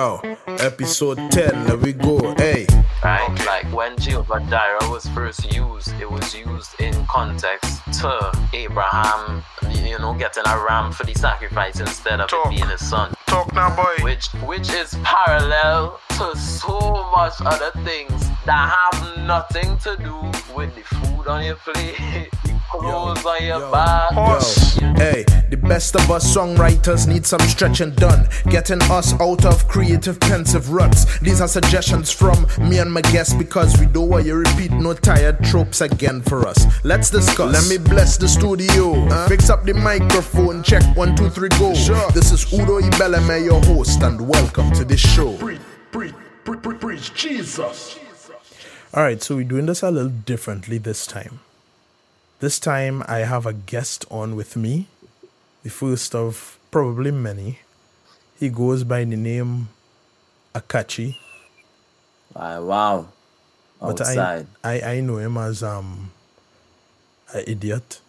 Yo, episode 10, there we go. Hey. Right? Like when Jehovah Jireh was first used, it was used in context to Abraham, you know, getting a ram for the sacrifice instead of Talk. it being his son. Talk now, boy. Which which is parallel to so much other things that have nothing to do with the food on your plate, the clothes on your yo, back. Yo, hey, the best of us songwriters need some stretching done, getting us out of creative pensive ruts. These are suggestions from me and my guests because we don't want you repeat no tired tropes again for us. Let's discuss. Let me bless the studio. Fix up the microphone. Check one, two, three, go. This is Udo Ibeleme, your host, and welcome to the show. Preach, preach, preach, preach, preach Jesus. All right, so we're doing this a little differently this time. This time I have a guest on with me, the first of probably many. He goes by the name Akachi, Wow, wow. but Outside. I, I I know him as um an idiot.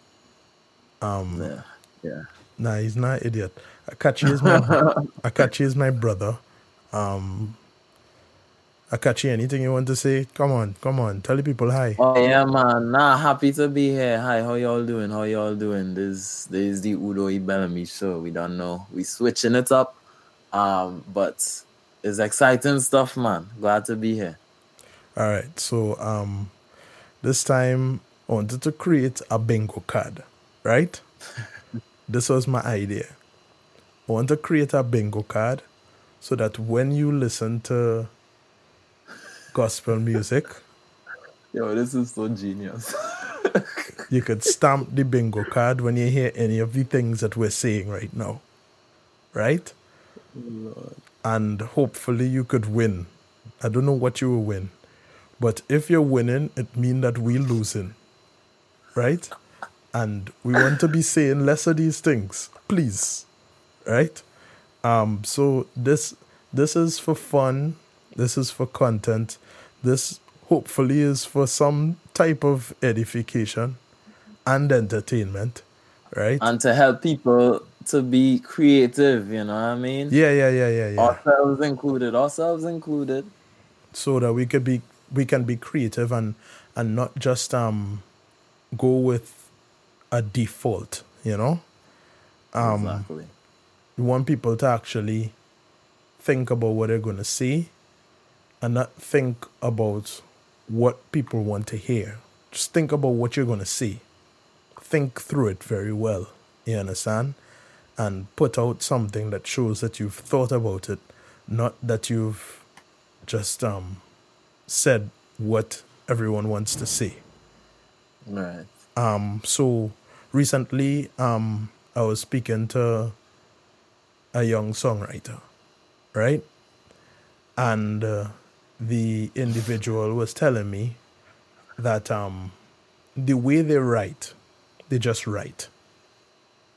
yeah. Yeah. Nah, he's not an idiot. Akachi is my Akachi is my brother. Um Akachi, anything you want to say? Come on, come on, tell the people hi. Oh yeah, man. Nah, happy to be here. Hi, how y'all doing? How y'all doing? This this is the Udo E. Bellamy show. We don't know. We switching it up. Um, but it's exciting stuff, man. Glad to be here. All right, so um, this time I wanted to create a bingo card, right? this was my idea. I want to create a bingo card so that when you listen to gospel music, Yo, this is so genius. you could stamp the bingo card when you hear any of the things that we're saying right now, right? And hopefully you could win. I don't know what you will win, but if you're winning, it means that we're losing, right? And we want to be saying less of these things, please, right? Um, so this this is for fun. This is for content. This hopefully is for some type of edification and entertainment, right? and to help people to be creative, you know what I mean? yeah, yeah, yeah, yeah, yeah. Ourselves included. Ourselves included. so that we could be we can be creative and and not just um go with a default you know um exactly. we want people to actually think about what they're going to see and not think about what people want to hear. Just think about what you're going to see. Think through it very well you understand? And put out something that shows that you've thought about it not that you've just um said what everyone wants to see. Right. um so recently um i was speaking to a young songwriter right? And uh, the individual was telling me that um the way they write they just write.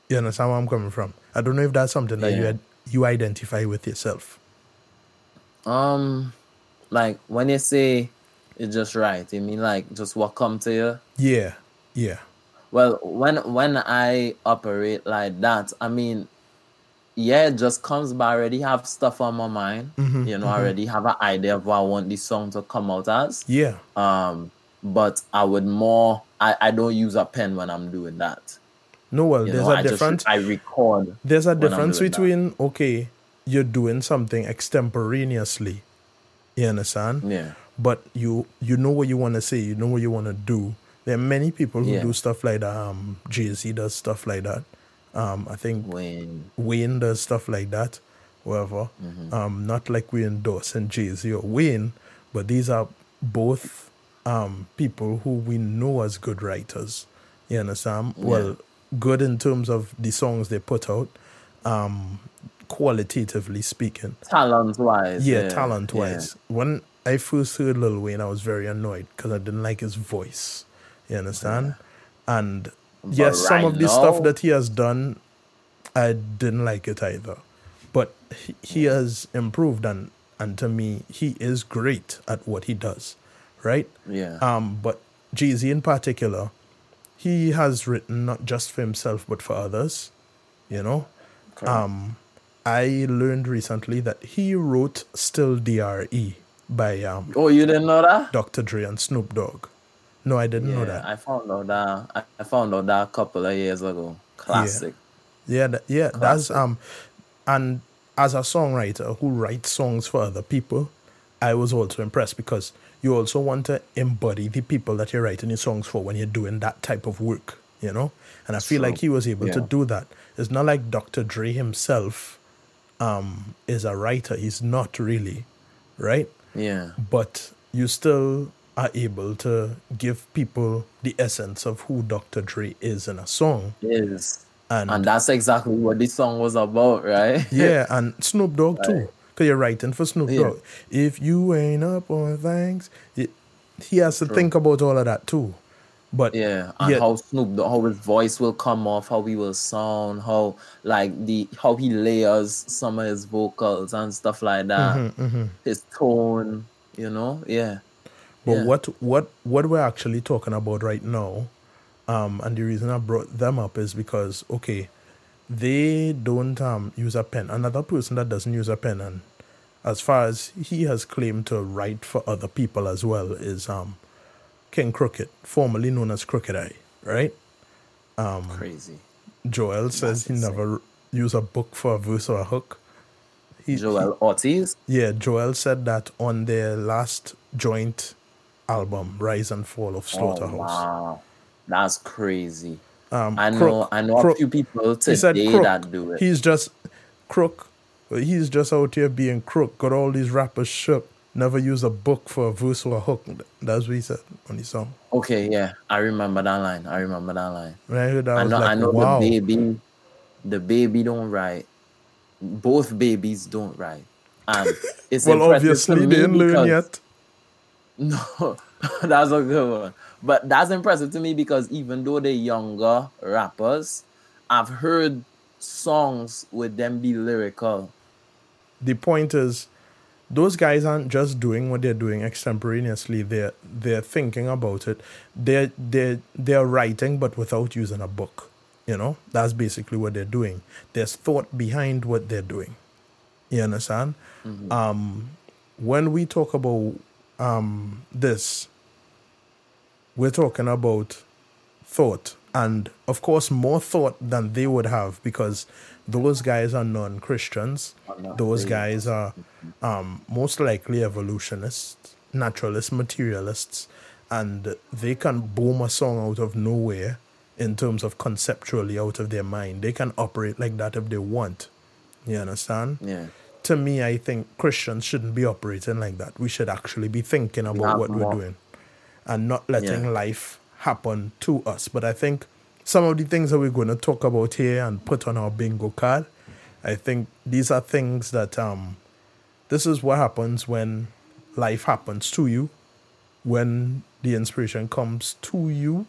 You understand where i'm coming from? I don't know if that's something that you had, you identify with yourself. Um, like when you say it's just right, you mean like just what come to you? yeah yeah. Well, when when I operate like that, I mean, yeah, it just comes by. I already have stuff on my mind. Mhm, you know, I already have an idea of what I want this song to come out as. yeah Um, but I would more. I I don't use a pen when I'm doing that. no well You there's know, a I difference Just, I record. There's a difference doing that. between okay, you're doing something extemporaneously. You understand? Yeah. But you you know what you want to say. You know what you want to do. There are many people who Yeah. do stuff like that. Um, Jay Z does stuff like that. Um, I think When Wayne does stuff like that. whatever. Mm-hmm. Um, not like we endorsing Jay Z or Wayne, but these are both um people who we know as good writers. You understand? Well, good in terms of the songs they put out. Um, qualitatively speaking. talent wise. Yeah, talent wise. When I first heard Lil Wayne, I was very annoyed because I didn't like his voice. You understand? And yes, some right of the stuff that he has done, I didn't like it either. But he, he has improved, and and to me, he is great at what he does, right? Yeah. Um, but Jay Z in particular, he has written not just for himself but for others, you know. Correct. Um, I learned recently that he wrote Still DRE by um, Oh, you didn't know that? Dr. Dre and Snoop Dogg. No, I didn't know that. I found out that I, found out that a couple of years ago. Classic. Yeah, that, yeah, that's um, and as a songwriter who writes songs for other people, I was also impressed because you also want to embody the people that you're writing your songs for when you're doing that type of work, you know. And I feel True. like he was able to do that. It's not like Dr. Dre himself, um, is a writer. He's not really, right? Yeah. but you still are able to give people the essence of who Dr. Dre is in a song. Is. And, And that's exactly what this song was about, right? yeah, and Snoop Dogg too. Because you're writing for Snoop Yeah. Dogg. If you ain't up on things, it, he has to think about all of that too. But Yeah, and Yeah. how Snoop, Dogg- how his voice will come off, how he will sound, how like the how he layers some of his vocals and stuff like that. Mm-hmm, His tone, you know, yeah. But Yeah. what what what we're actually talking about right now, um, and the reason I brought them up is because okay, they don't um use a pen. Another person that doesn't use a pen, and as far as he has claimed to write for other people as well, is um King Crooked, formerly known as Crooked I, right? Um, Crazy. Joel says he insane. never used a book for a verse or a hook. He, Joel Ortiz. yeah, Joel said that on their last joint album, Rise and Fall of Oh, Slaughterhouse. wow, that's crazy. Um, I know, Crook- I know a Crook- few people today Crook. that do it. He's just crook. He's just out here being crook. Got all these rappers shook. Never use a book for a verse or a hook. That's what he said on his song. Okay, yeah, I remember that line. I remember that line. I that, I, know, like, I know wow. the baby, the baby don't write. Both babies don't write, and it's well, obviously they didn't learn yet. No, that's a good one. But that's impressive to me because even though they're younger rappers, I've heard songs with them be lyrical. the point is those guys aren't just doing what they're doing extemporaneously. They're they're thinking about it. They're they're they're writing but without using a book you know? That's basically what they're doing. There's thought behind what they're doing. You understand? Um when we talk about um this we're talking about thought and of course more thought than they would have because those guys are non-christians. Those they- guys are um, most likely evolutionists naturalists materialists and they can boom a song out of nowhere in terms of conceptually out of their mind. They can operate like that if they want. You understand? Yeah. To me, I think Christians shouldn't be operating like that. We should actually be thinking about have what we're doing and not letting Yeah. life happen to us. But I think some of the things that we're going to talk about here and put on our bingo card, I think these are things that um, this is what happens when life happens to you, when the inspiration comes to you.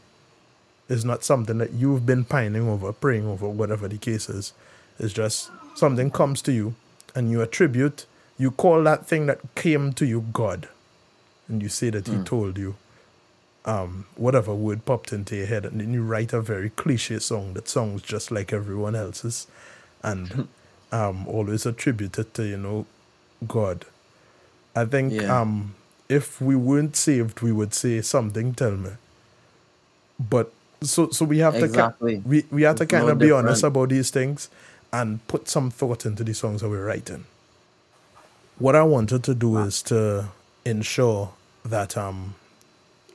It's not something that you've been pining over, praying over, whatever the case is. It's just something comes to you and you attribute, you call that thing that came to you God. And you say that He told you um, whatever word popped into your head. And then you write a very cliche song that sounds just like everyone else's and um, always attribute it to, you know, God. I think Yeah. um, if we weren't saved, we would say something, tell me. But so so we have to we, we have to It's no kind of be honest about these things and put some thought into the songs that we're writing. What I wanted to do is to ensure that um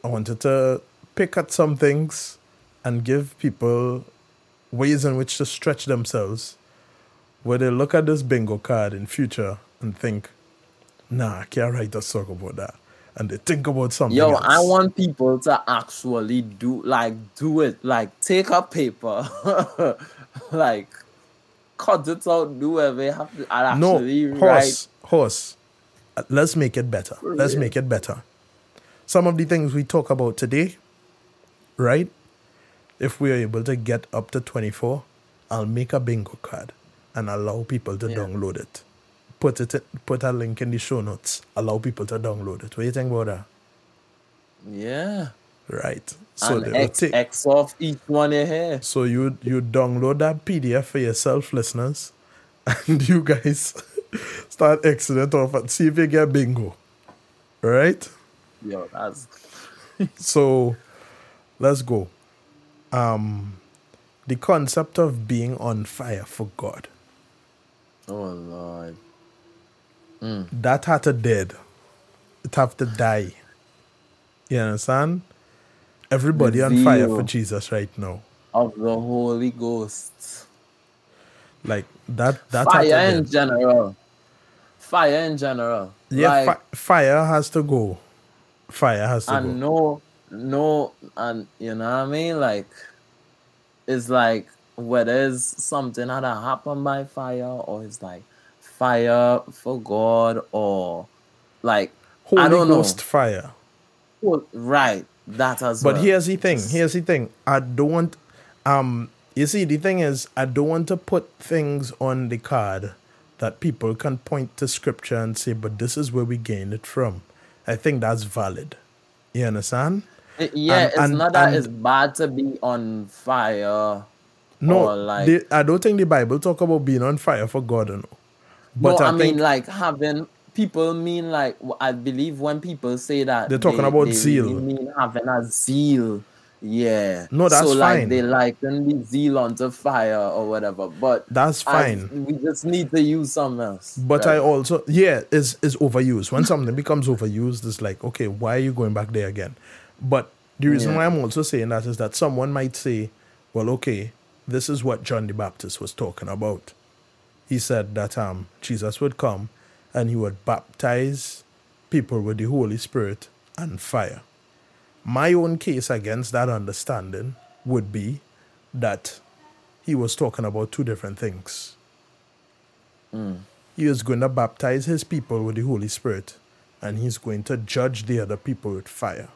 I wanted to pick at some things and give people ways in which to stretch themselves where they look at this bingo card in future and think, nah, I can't write a song about that. And they think about something Yo, else. I want people to actually do like do it. Like take a paper, like cut it out, do whatever you have to no actually write. horse horse Uh, let's make it better let's real. make it better some of the things we talk about today right if we are able to get up to 24 i'll make a bingo card and allow people to Yeah. download it put it put a link in the show notes allow people to download it what do you think about that Yeah. Right so and they'll X, take- X off each one here. So you you download that PDF for yourself, listeners, and you guys start exiting off and see if you get bingo. Right? Yo, that's So let's go. Um the concept of being on fire for God. oh lord. That had to dead. It have to die. You understand? Everybody The on fire for Jesus right now. Of the Holy Ghost. Like that that Fire in general. Fire in general. Yeah, Like, fi- fire has to go. Fire has to and go. And no no and you know what I mean? Like it's like whether it's something that happened by fire or it's like fire for God or like Holy I don't Ghost know. fire. Well, right. That as But well. here's the thing. Here's the thing. I don't want um you see the thing is I don't want to put things on the card that people can point to scripture and say, but this is where we gain it from. I think that's valid. You understand? It- yeah, and- it's and- not that and- it's bad to be on fire. No, or like I don't think the Bible talk about being on fire for God, know. But no, I, I, think mean like having people mean like I believe when people say that They're talking they- about they zeal. really mean having a zeal. Yeah. No, that's so like fine. they liken the zeal onto fire or whatever. But that's I- fine. we just need to use something else. But I also yeah, is is overused. When something becomes overused, it's like, okay, why are you going back there again? But the reason Yeah. why I'm also saying that is that someone might say, well, okay, this is what John the Baptist was talking about. He said that um Jesus would come and he would baptize people with the Holy Spirit and fire. My own case against that understanding would be that he was talking about two different things. Mm. He is going to baptize his people with the Holy Spirit and he's going to judge the other people with fire.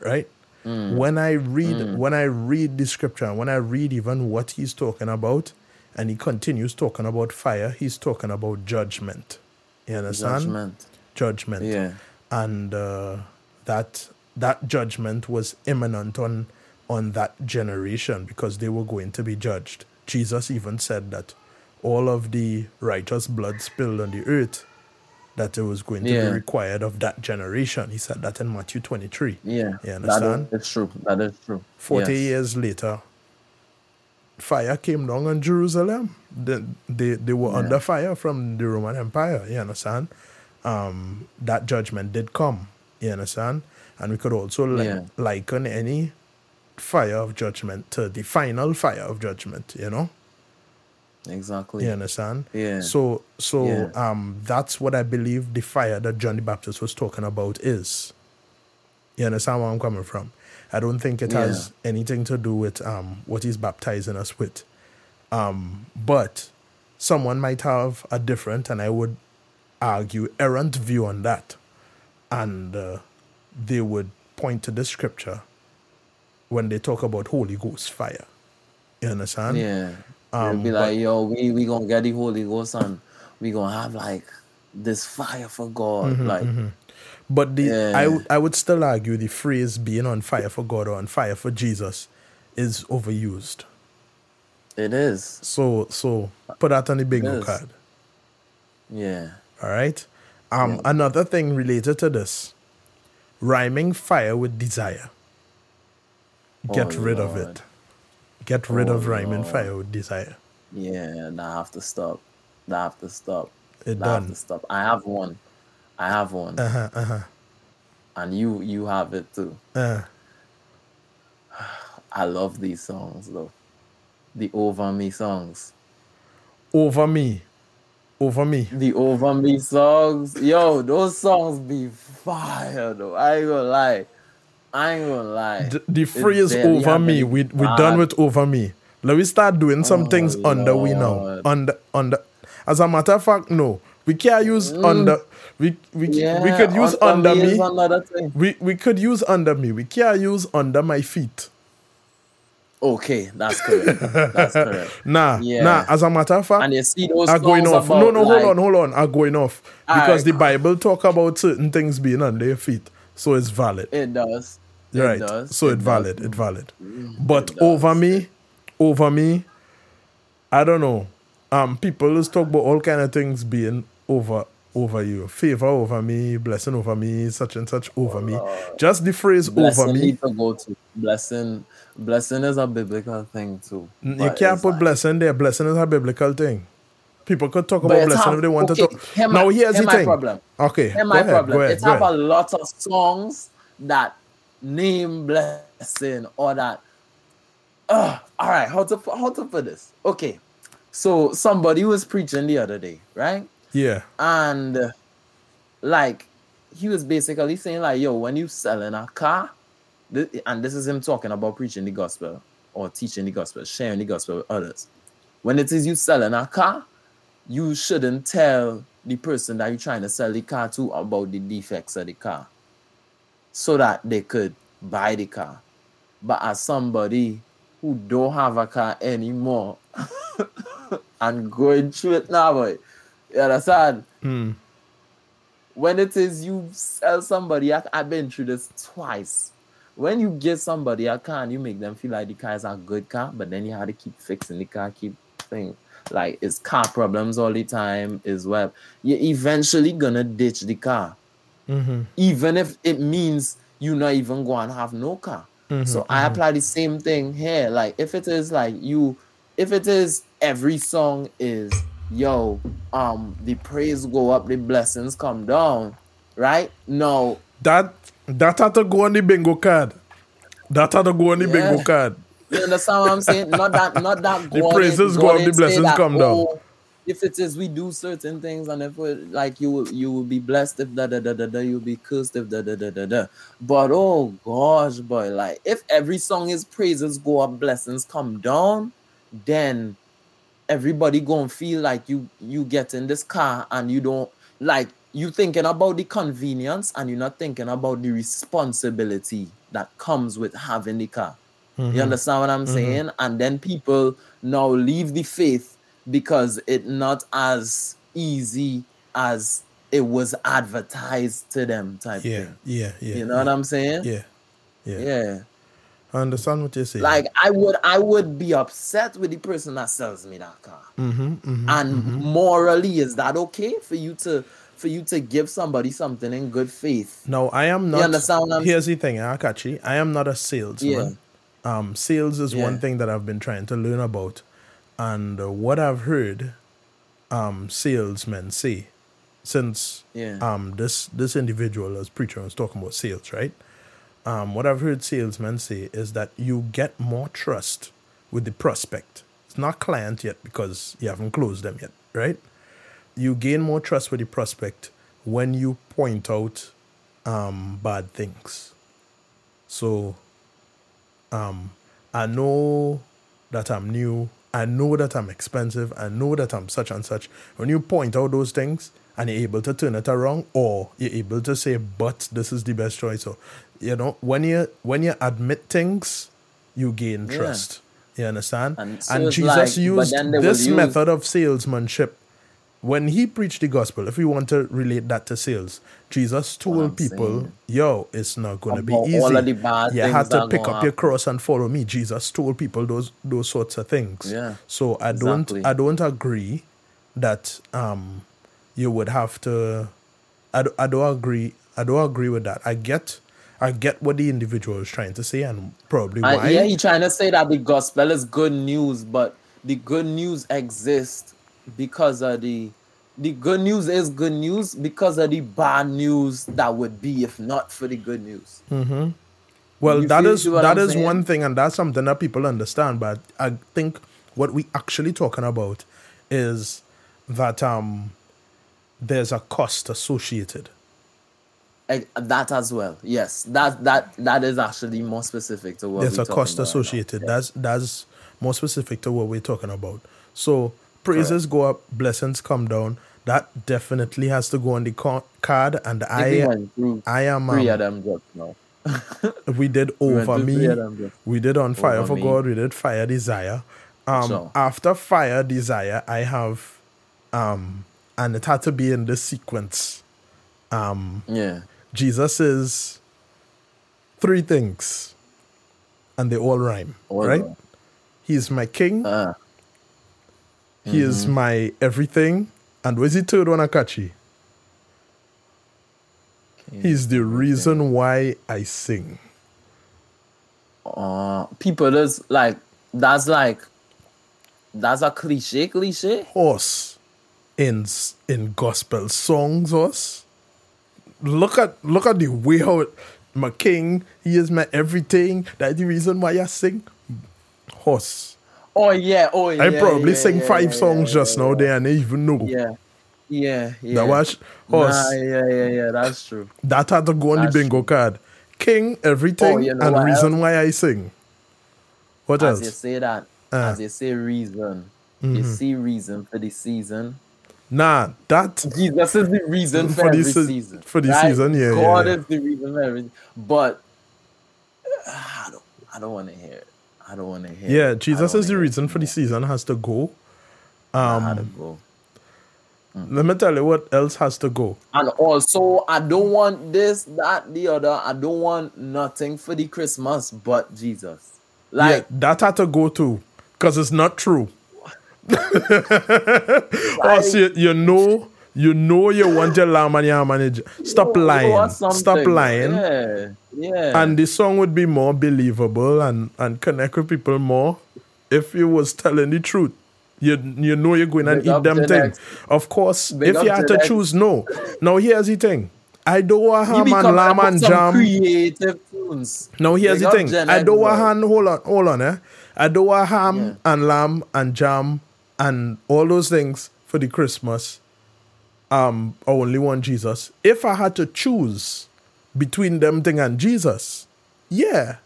Right? Mm. When I read mm. when I read the scripture and when I read even what he's talking about and he continues talking about fire, he's talking about judgment. You understand? judgment. Judgment. Yeah. And uh, that that judgment was imminent on on that generation because they were going to be judged. Jesus even said that all of the righteous blood spilled on the earth that it was going to Yeah. be required of that generation. He said that in Matthew 23. Yeah. You understand? That is true. That is true. 40 Yes. years later, fire came down on Jerusalem. They, they, they were under fire from the Roman Empire. You understand? Um, that judgment did come. You understand? And we could also li- Yeah. liken any fire of judgment to the final fire of judgment, you know? Exactly. You understand? Yeah. So so Yeah. um that's what I believe the fire that John the Baptist was talking about is. You understand where I'm coming from? I don't think it has anything to do with um what he's baptizing us with. Um but someone might have a different and I would argue errant view on that. And uh, they would point to the scripture when they talk about Holy Ghost fire. You understand? Yeah. Um, They'll be but- like, yo, we we gonna get the Holy Ghost and we gonna have like this fire for God. Mm-hmm, like But the I Yeah. would I would still argue the phrase being on fire for God or on fire for Jesus is overused. it is. So so put that on the bingo card. Yeah. All right. Um another thing related to this. Rhyming fire with desire. Get Oh, rid of it. Get rid Oh, of rhyming Lord. fire with desire. Yeah, I have to stop. I have to stop. It That have to stop. I have one. I have one. Uh-huh, uh-huh. And you you have it too. Uh, I love these songs though. The over me songs. over me. Over me. The over me songs. Yo, those songs be fire though. I ain't gonna lie. I ain't gonna lie. The It's phrase over me we we done with over me let me start doing some Oh, things under we now under under as a matter of fact no we can't use under we we, Mm. Yeah, we could use under under me we we could use under me we can't use under my feet Okay, that's correct. that's correct. nah Yeah. nah as a matter of fact And you see those are going off no no like, hold on hold on are going off because Alright. the bible talk about certain things being under your feet so it's valid It does. It right does. so it, does. valid it valid but does. over me over me i don't know um, people is talk about all kind of things being over over you, favor over me, blessing over me, such and such over me. Just the phrase Blessing over me. need to go to blessing. Blessing is a biblical thing too. You can't put like- blessing there. Blessing is a biblical thing. People could talk about blessing have- if they want okay, to talk. here now here's here the my thing. problem. Okay, Here's my ahead, problem. Go ahead, It's go have a lot of songs that name blessing or that. Uh, all right, how to how to put this? Okay, so somebody was preaching the other day, right? Yeah, and like he was basically saying like yo when you selling a car th- and this is him talking about preaching the gospel or teaching the gospel sharing the gospel with others. When it is you selling a car you shouldn't tell the person that you're trying to sell the car to about the defects of the car so that they could buy the car. But as somebody who don't have a car anymore and going through it now boy you understand Hmm. when it is you sell somebody, I, I've been through this twice. When you get somebody a car and you make them feel like the car is a good car, but then you have to keep fixing the car, keep thing like it's car problems all the time as well. You're eventually gonna ditch the car, Mm-hmm. even if it means you're not even going to have no car. Mm-hmm. So I apply the same thing here. Like if it is like you, if it is every song is yo, um, the praise go up, the blessings come down, right? No, that that had to go on the bingo card. That had to go on the bingo card. you understand what I'm saying? Not that, not that. The praises go up, the blessings that, come down. oh, If it is we do certain things and if we, like you will you will be blessed if da da da da da you'll be cursed if da da da da da. But oh gosh, boy, like if every song is praises go up, blessings come down, then everybody gonna feel like you you get in this car and you don't like you thinking about the convenience and you're not thinking about the responsibility that comes with having the car. Mm-hmm. You understand what I'm saying? And then people now leave the faith because it not as easy as it was advertised to them type Yeah, thing. yeah, yeah. You know what I'm saying? Yeah, yeah. Yeah. I understand what you're saying. Like I would I would be upset with the person that sells me that car. mm-hmm, mm-hmm. And morally, is that okay for you to for you to give somebody something in good faith? No, I am not. understand what I'm- Here's the thing, Akachi. I am not a salesman. Um, sales is one thing that I've been trying to learn about, and uh, what I've heard, um, salesmen say, since Yeah. um this this individual as preacher was talking about sales, right? Um, what I've heard salesmen say is that you get more trust with the prospect. It's not client yet because you haven't closed them yet, right? You gain more trust with the prospect when you point out um, bad things. So, um, I know that I'm new. I know that I'm expensive. I know that I'm such and such. When you point out those things and you're able to turn it around, or you're able to say, "But this is the best choice," or you know, when you when you admit things, you gain Yeah. trust. You understand? And so it's Jesus like- used this use- method of salesmanship when he preached the gospel, if we want to relate that to sales, Jesus told people, saying. "Yo, it's not going to be easy. all of the bad you have to pick up your cross and follow me." Jesus told people those those sorts of things. Yeah, So I don't. I don't agree that um you would have to. I, I don't agree. I don't agree with that. I get. I get what the individual is trying to say and probably why. yeah, he trying to say that the gospel is good news, but the good news exists because of the the good news is good news because of the bad news that would be if not for the good news. Well, You that is that is saying? one thing, and that's something that people understand. But I think what we actually talking about is that um there's a cost associated. Eh, That as well, yes. That that that is actually more specific to what there's we're a cost talking about right now. associated. That's that's more specific to what we're talking about. So praises go up, blessings come down. That definitely has to go on the co- card, and I I went through I am three um, of them just now. we did over through me. three of them just We did on fire Over for Me. God. We did fire desire. Um, after fire desire, I have, um, and it had to be in this sequence. Um, yeah. Jesus is three things, and they all rhyme, All right? right. He's my king. Uh, He is Mm-hmm. my everything. And where's the third one, Akachi? He's the reason why I sing. Uh, people just like that's like that's a cliche, cliche. Horse in in gospel songs, us. Look at look at the way how my king, he is my everything. That's the reason why I sing. Horse. Oh yeah, oh yeah. I probably yeah, sing yeah, five yeah, songs just now, they and they even know. Yeah, yeah, yeah. That was horse. Nah, yeah, yeah, yeah. That's true. That had to go on That's the bingo card. King, everything, Oh, you know and reason else? why I sing. What As you say that, Uh. as you say reason, you see reason for the season. Nah, that Jesus is the reason for, For the every se- season. for the season, yeah, yeah, God yeah. is the reason for everything. But uh, I don't, I don't want to hear it. I don't want to hear. yeah, it. Jesus is the reason for the season has to go. I had to Um, go. let me tell you what else has to go. And also, I don't want this, that, the other. I don't want nothing for the Christmas but Jesus. Like, yeah, that had to go too, because it's not true. oh, see, you know, you know, you want your lamb and your manager. Stop you lying. Stop lying. Yeah, yeah. And the song would be more believable and, and connect with people more if you was telling the truth. You you know you're going and Big eat them things. Of course, Big if you had to next. choose, no. Now here's the thing. I don't want ham and lamb and jam. creative tunes. Now here's Big the thing. I don't want ham. Hold on, hold on, eh? I don't want ham Yeah. and lamb and jam and all those things for the Christmas. Um, I only want Jesus. If I had to choose between them thing and Jesus, yeah.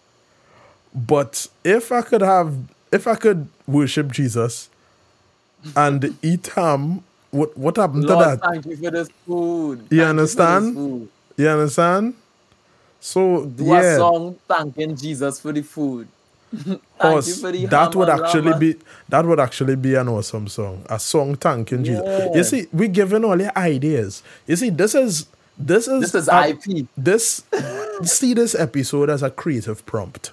But if I could have, if I could worship Jesus and eat ham, what what happened Lord, to that? thank you for this food. Thank You understand? food. You understand? So Do yeah. a song thanking Jesus for the food. You that would actually lamb. be that would actually be an awesome song. A song thanking Jesus. You see, we're giving all your ideas. You see, this is this is This is a- IP. This see this episode as a creative prompt.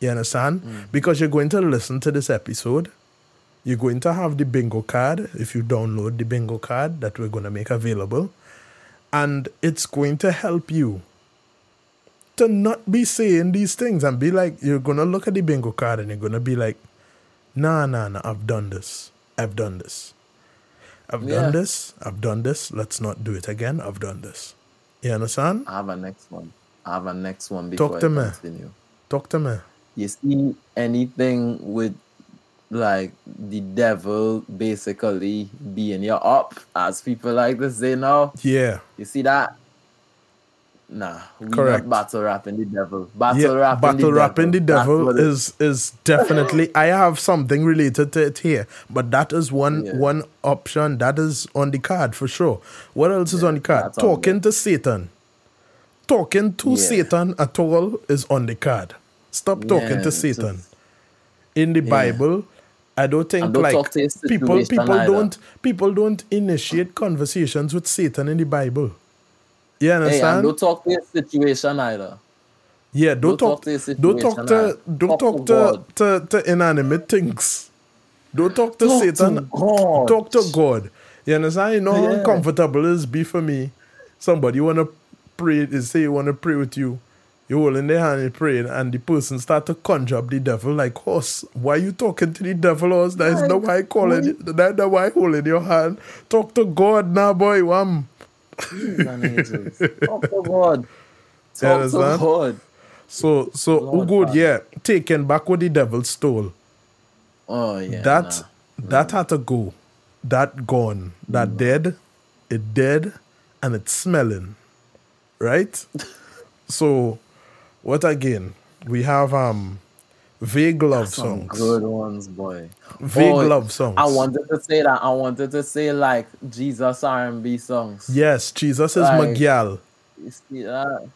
You understand? Mm. Because you're going to listen to this episode. You're going to have the bingo card if you download the bingo card that we're going to make available. And it's going to help you to not be saying these things and be like, you're to look at the bingo card and you're to be like, nah, nah, nah, I've done this. I've done this. I've Yeah. done this. I've done this. Let's not do it again. I've done this. You understand? I have a next one. I have a next one before Talk I to me. continue. Talk to me. You see anything with like the devil basically being your up, as people like to say now. Yeah. You see that? Nah, we Correct. not battle rapping the devil. Battle yeah, rapping battle the rapping the devil is is definitely I have something related to it here, but that is one Yeah. one option that is on the card for sure. What else is on the card? Talking to Satan. Talking to Yeah. Satan at all is on the card. Stop talking Yeah, to Satan. In the Bible, I don't think don't like people people either. don't people don't initiate conversations with Satan in the Bible. You Hey, understand? and don't talk to his situation either. Yeah, don't, Don't talk. talk to don't talk situation, to. Don't Talk talk to to, to, to inanimate things. Don't talk to Talk to Satan. God. Talk to God. You understand? You know how Yeah. uncomfortable it is be for me. Somebody wanna pray. They say you wanna pray with you. You hold in their hand and praying, and the person start to conjure up the devil like horse. Why you talking to the devil, horse? That is not why I calling you. That not why I holding your hand. Talk to God now, boy. Wham. Talk to God. Talk to? God. So so Lord good? Father. Yeah, taken back what the devil stole. Oh yeah. that nah. that had to go. That gone. That dead. It dead and it's smelling. Right? so what again? We have um vague love songs. good ones, boy. Vague Oh, love songs. I wanted to say that. I wanted to say like Jesus R&B songs. Yes, Jesus is Like- my gal. You see that?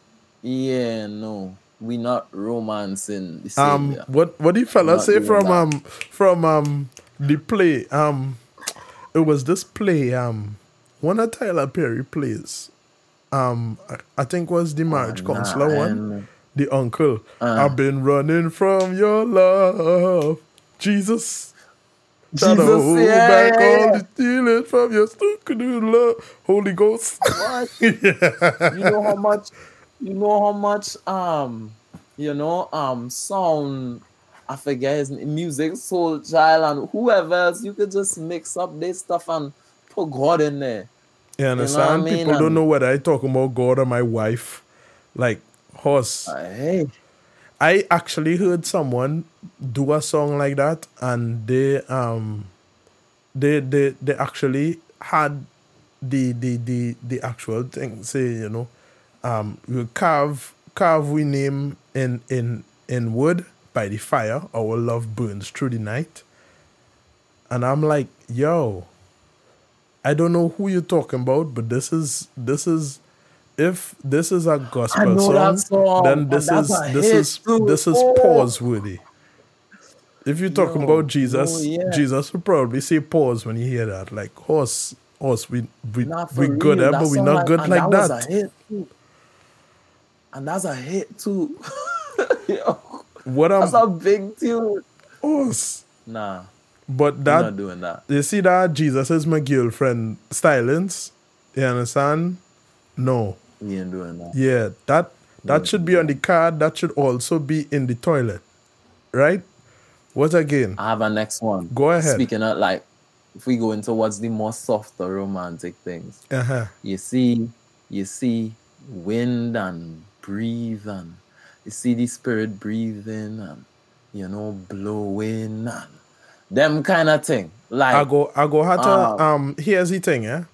Yeah, no. We not romancing the Um what what the fella say from that. um from um the play? Um it was this play, um one of Tyler Perry plays. Um I, I think was the marriage nah, counselor one. And- The uncle. Uh. I've been running from your love. Jesus. Try to hold yeah, back yeah, all yeah. the stealing from your stupid love, Holy Ghost. What? You know how much you know how much um you know um sound I forget his name, Musiq Soulchild and whoever else you could just mix up this stuff and put God in there. You understand? mean? People don't know whether I talk about God or my wife. Like horse. Hey, I actually heard someone do a song like that, and they um, they they they actually had the the the the actual thing say you know, um, we carve carve we name in in in wood by the fire. Our love burns through the night, and I'm like, yo, I don't know who you're talking about, but this is this is. If this is a gospel song, song, then this is this is too. this is Oh. pause worthy. If you're talking Yo, about Jesus, no, yeah. Jesus will probably say pause when you hear that. Like horse, horse, we we we good, eh, but we not good and like that. that. Was a hit too. And that's a hit too. Yo, What that's I'm a big tune. horse, Nah, but that not doing that. you see that Jesus is my girlfriend stylings. You understand? No, Ain't doing that. yeah, that that should be on the card. That should also be in the toilet, right? What again? I have a next one. Go ahead. Speaking of like, if we go into what's the more softer romantic things, Uh huh. you see, you see wind and breathe, and you see the spirit breathing and you know blowing and them kind of thing. Like I go, I go. To, Ah. um, here's the thing, yeah.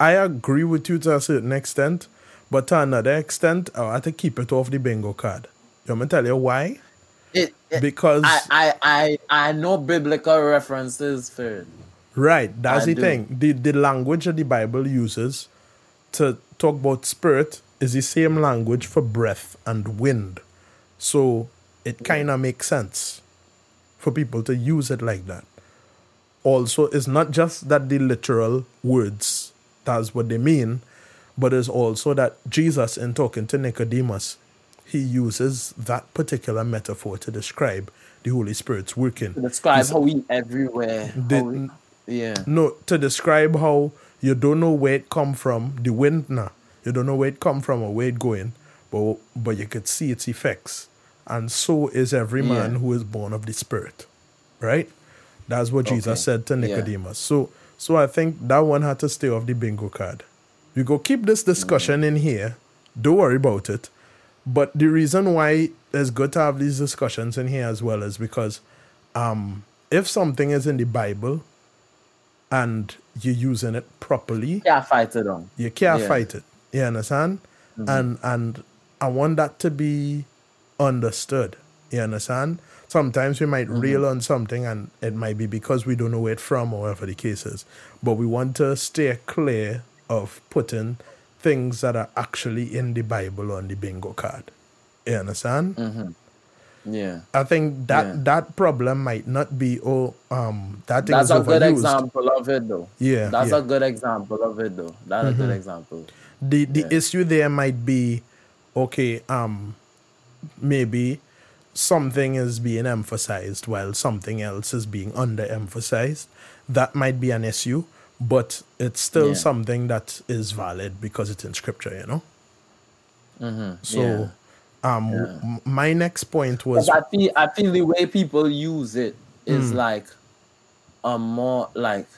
I agree with you to a certain extent, but to another extent, I have to keep it off the bingo card. You want me to tell you why? it, it- Because I, I I I know biblical references for it. right, that's I the do. thing. The the language that the Bible uses to talk about spirit is the same language for breath and wind. So it kind of makes sense for people to use it like that. Also, it's not just that the literal words, that's what they mean, but it's also that Jesus, in talking to Nicodemus, he uses that particular metaphor to describe the Holy Spirit's working. To describe how we everywhere. how we- yeah. No, to describe how you don't know where it come from, the wind now. You don't know where it come from or where it going, but but you could see its effects. And so is every man Yeah. who is born of the Spirit. Right? That's what Jesus Okay. said to Yeah. Nicodemus. So so I think that one had to stay off the bingo card. We go keep this discussion in here. Don't worry about it. But the reason why it's good to have these discussions in here as well is because um, if something is in the Bible and you're using it properly, Yeah, fight it on. you can't Yeah. Mm-hmm. fight it. You understand? And and I want that to be understood. You understand? Sometimes we might Mm-hmm. reel on something and it might be because we don't know where it's from or whatever the case is. But we want to stay clear of putting things that are actually in the Bible on the bingo card. You understand? Yeah. I think that Yeah. that problem might not be oh um that thing That's is a good overused. example of it though. Yeah, That's yeah. a good example of it though. That's a good example. the the Yeah. issue there might be okay um maybe something is being emphasized while something else is being underemphasized that might be an issue but it's still Yeah. something that is valid because it's in scripture you know so yeah. um m- my next point was I feel I feel the way people use it is is like a more like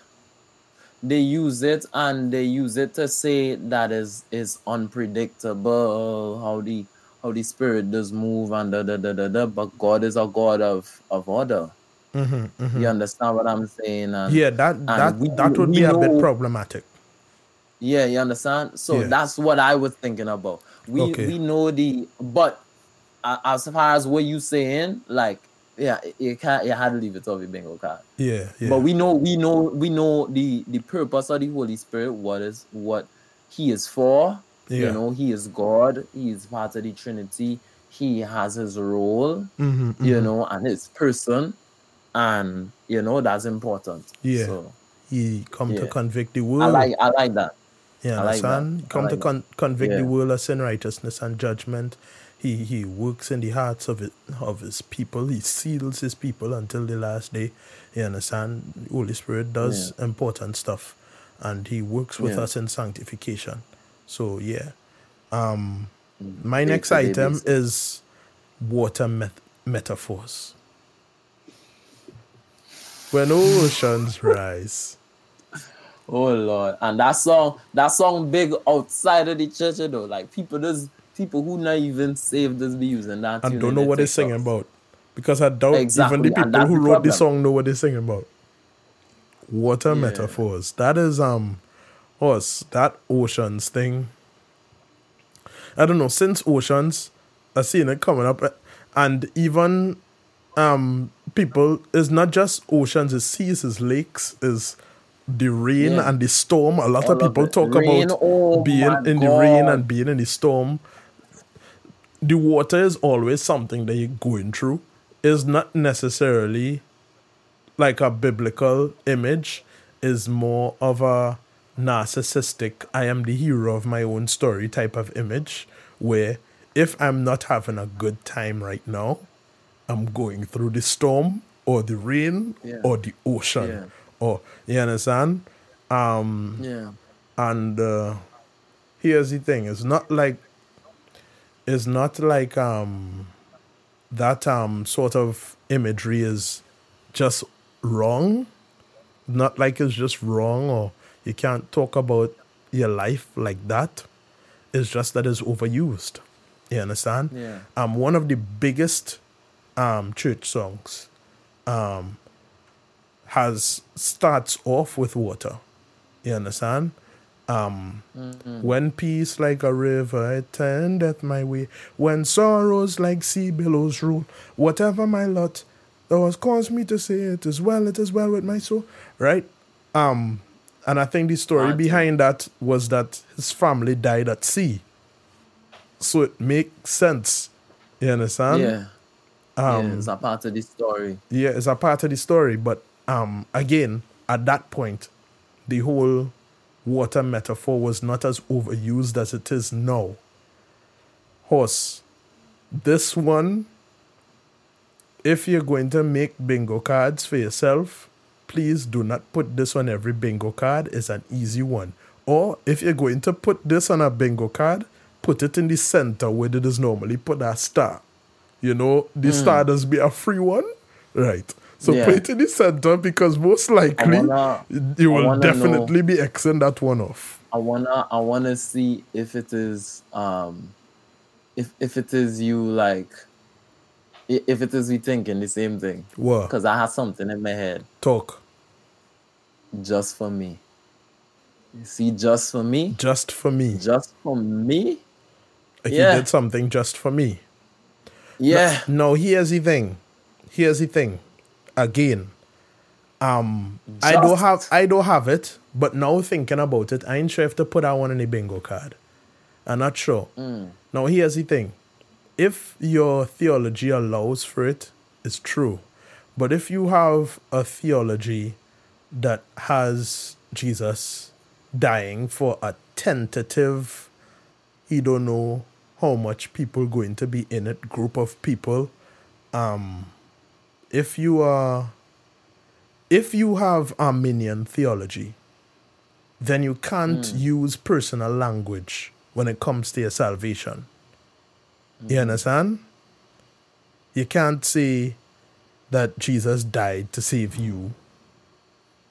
they use it and they use it to say that is is unpredictable how the how the spirit does move and da da da da da but God is a God of of order. You understand what I'm saying? And Mm-hmm, yeah that that we- that would be a bit problematic Yeah, you understand? So Yeah. that's what I was thinking about. We Okay. we know the but uh, as far as what you saying, like yeah, you can't you had to leave it off the bingo card. yeah yeah But we know we know we know the the purpose of the Holy Spirit, what is what he is for. Yeah. You know, he is God, he is part of the Trinity, he has his role, Mhm, you know, and his person, and you know that's important. Yeah. So he come to convict the world. I like I like that. You I like that. Come to con- convict the Yeah. world of sin, righteousness, and judgment. he he works in the hearts of it of his people. He seals his people until the last day. You understand? Holy Spirit does important stuff, and he works with Yeah. us in sanctification. So yeah. Um, my next item is water met- metaphors. When oceans rise. Oh Lord. And that song, that song big outside of the church, you know. Like people just people who not even saved just be using that. and don't know what they're singing about. Because I doubt Exactly, even the people who the wrote the song know what they're singing about. Water Yeah. metaphors. That is um us, that oceans thing. I don't know, since oceans, I've seen it coming up and even um people it's not just oceans, it's seas, it's lakes, is the rain Yeah. and the storm. A lot of people talk Rain, about oh being in the rain and being in the storm the water is always something that you're going through. Is not necessarily like a biblical image. Is more of a narcissistic I am the hero of my own story type of image where if I'm not having a good time right now, I'm going through the storm or the rain Yeah. or the ocean. Yeah. Or you understand? Um Yeah. and uh, here's the thing: it's not like it's not like um that um sort of imagery is just wrong. Not like it's just wrong or you can't talk about your life like that. It's just that it's overused. You understand? Yeah. Um, one of the biggest um church songs um has starts off with water. You understand? Um, when peace like a river attendeth my way, when sorrows like sea billows rule, whatever my lot, thou hast caused me to say it is well, it is well with my soul. Right? Um, and I think the story behind that was that his family died at sea. So it makes sense. You understand? yeah. Um, yeah. It's a part of the story. yeah, it's a part of the story. But um, again, at that point, the whole water metaphor was not as overused as it is now. Horse, this one, if you're going to make bingo cards for yourself, please do not put this on every bingo card. It's an easy one. Or if you're going to put this on a bingo card, put it in the center where it is normally put a star. You know, the star does be a free one. Right. So. Yeah. put it in the center because most likely wanna- you will definitely be Xing that one off. I wanna I wanna see if it is um if if it is you like if it is we thinking the same thing. What? Because I have something in my head Talk. just for me. You see, just for me? Just for me. Just for me? Like Yeah. He did something just for me. Yeah. No, here's the thing. Here's the thing. Again, um, I don't have I don't have it, but now thinking about it, I ain't sure if to put that one in the bingo card. I'm not sure. Now here's the thing. If your theology allows for it, it's true. But if you have a theology that has Jesus dying for a tentative he don't know how much people going to be in it group of people. Um if you are if you have arminian theology then you can't use personal language when it comes to your salvation. You understand? You can't say that jesus died to save you.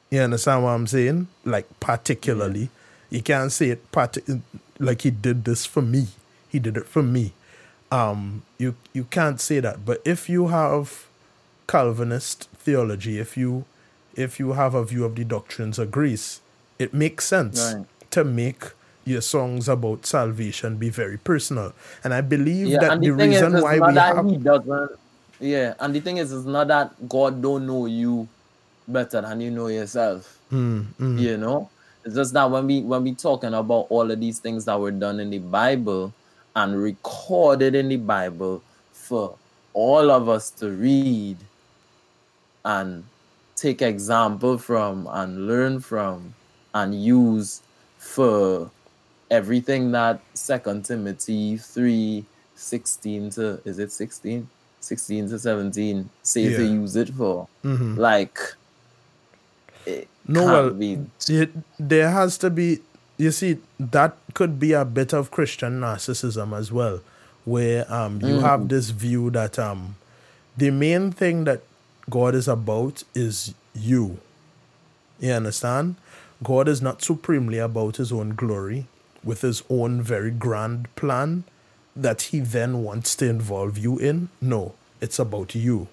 You understand what i'm saying? Like particularly. You can't say it parti- like he did this for me he did it for me um you you can't say that but if you have calvinist theology if you if you have a view of the doctrines of grace it makes sense Right. to make your songs about salvation be very personal and i believe Yeah, that the, the, reason is, why we have he doesn't. Yeah, and the thing is, it's not that God don't know you better than you know yourself. Mm, You know, it's just that when we when we talking about all of these things that were done in the Bible and recorded in the Bible for all of us to read and take example from and learn from and use for everything that second timothy 3 16 to is it 16 16 to 17 say to use it for. Mhm. like it No, well, be it, there has to be you see that could be a bit of christian narcissism as well where um you have this view that um the main thing that god is about is you. You understand? God is not supremely about his own glory with his own very grand plan that he then wants to involve you in. No it's about you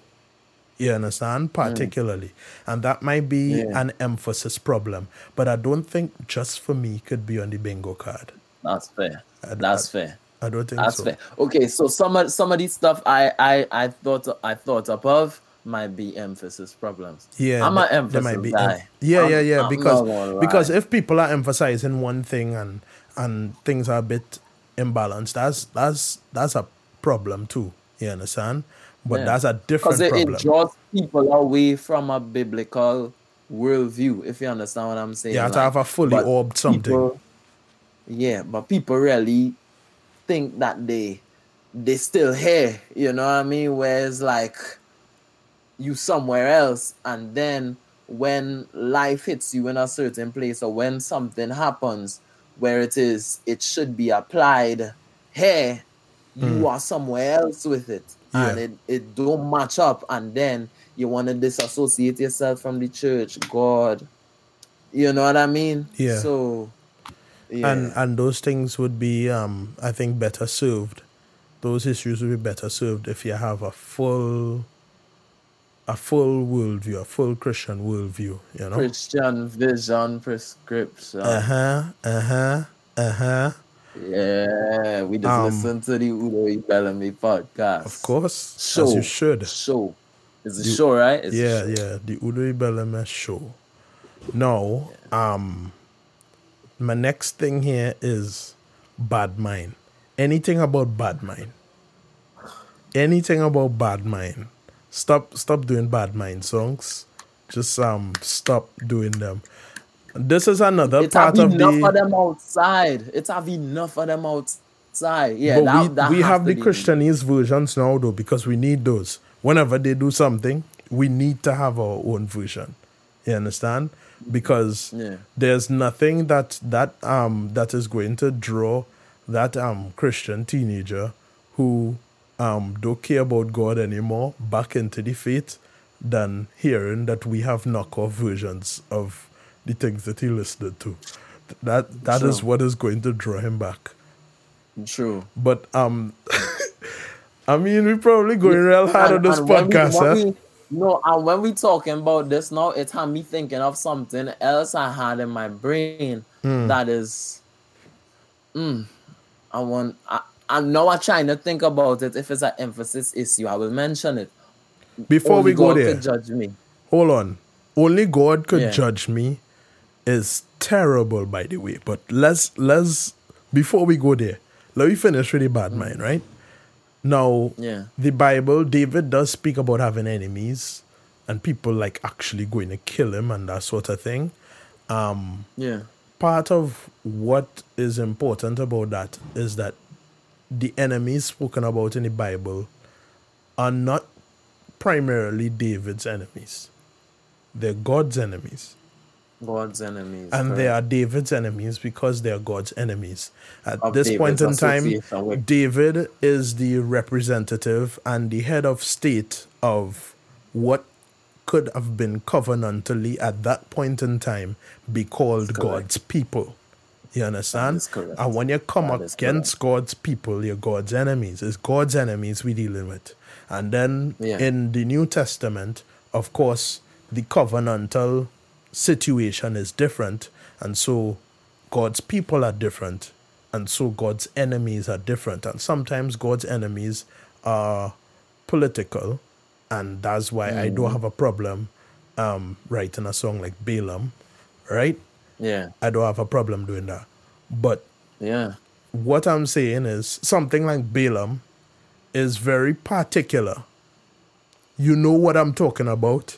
you understand? Mm. Particularly. And that might be Yeah. an emphasis problem. But I don't think just for me could be on the bingo card. that's fair I- that's fair I don't think That's so. fair. Okay, so some of some of these stuff I I I thought I thought above might be emphasis problems. Yeah, I'm an emphasis guy. em- yeah, I'm- yeah, yeah. I'm because because if people are emphasizing one thing and and things are a bit imbalanced, that's that's that's a problem too. You understand? But Yeah. that's a different because it, draws people away from a biblical worldview. If you understand what I'm saying, you have to have a fully orbed something. people- yeah, but people really think that they they still here. You know what I mean? Whereas like you somewhere else, and then when life hits you in a certain place, or when something happens where it is it should be applied here, you hmm. are somewhere else with it, and Yeah. it it don't match up, and then you want to disassociate yourself from the church, God. You know what I mean? Yeah. So, yeah. and and those things would be um i think better served those issues would be better served if you have a full a full worldview a full christian worldview you know Christian vision prescription. uh-huh uh-huh uh-huh Yeah, we just Um, listen to the Udo. Ibeleme podcast. of course Show. as you should Show. It's a You- show, right? It's yeah yeah the udo Ibeleme show now um my next thing here is bad mind anything about bad mind anything about bad mind stop stop doing bad mind songs just um stop doing them this is another It's have part of enough the of them outside. It's have enough of them outside. Yeah, that, we, that we have the Christianese versions now though because we need those. Whenever they do something, we need to have our own version. You understand? Because Yeah. there's nothing that that um that is going to draw that um Christian teenager who um don't care about God anymore back into the faith than hearing that we have knockoff versions of the things that he listened to. That that is True. what is going to draw him back. True. But um, I mean, we probably going real hard on this and when we- podcast, when huh? we- no, and when we talking about this now, it had me thinking of something else I had in my brain Hmm. that is, mm, I want. I, I know I'm trying to think about it. If it's an emphasis issue, I will mention it. Before Only we go God there, judge me. hold on. Only God could Yeah. judge me is terrible, by the way. But let's let's before we go there, let me finish with the bad mind, right? Now, Yeah. the Bible, David does speak about having enemies and people like actually going to kill him and that sort of thing. Um, yeah. part of what is important about that is that the enemies spoken about in the Bible are not primarily David's enemies. They're God's enemies. God's enemies. And they are David's enemies because they are God's enemies. At Of this point in time, David is the representative and the head of state of what could have been covenantally at that point in time be called. God's people. You understand? And when you come That against God's people, you're God's enemies. It's God's enemies we're dealing with. And then Yeah. in the New Testament, of course, the covenantal situation is different. And so God's people are different. And so God's enemies are different. And sometimes God's enemies are political. And that's why I don't have a problem um, writing a song like Balaam, right? Yeah. I don't have a problem doing that. But Yeah. what I'm saying is something like Balaam is very particular. You know what I'm talking about.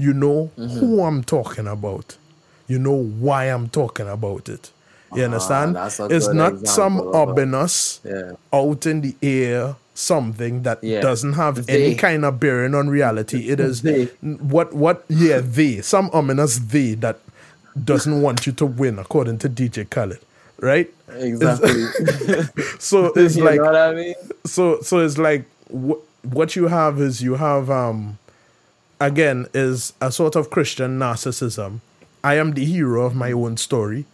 You know who I'm talking about. You know why I'm talking about it. You understand? Ah, it's not some example of a- ominous Yeah. out in the air something that Yeah. doesn't have any kind of bearing on reality. It is They. what what yeah they some ominous they that doesn't want you to win according to DJ Khaled, right? Exactly. So it's you like know what I mean? so so it's like wh- what you have is you have um again is a sort of christian narcissism. I am the hero of my own story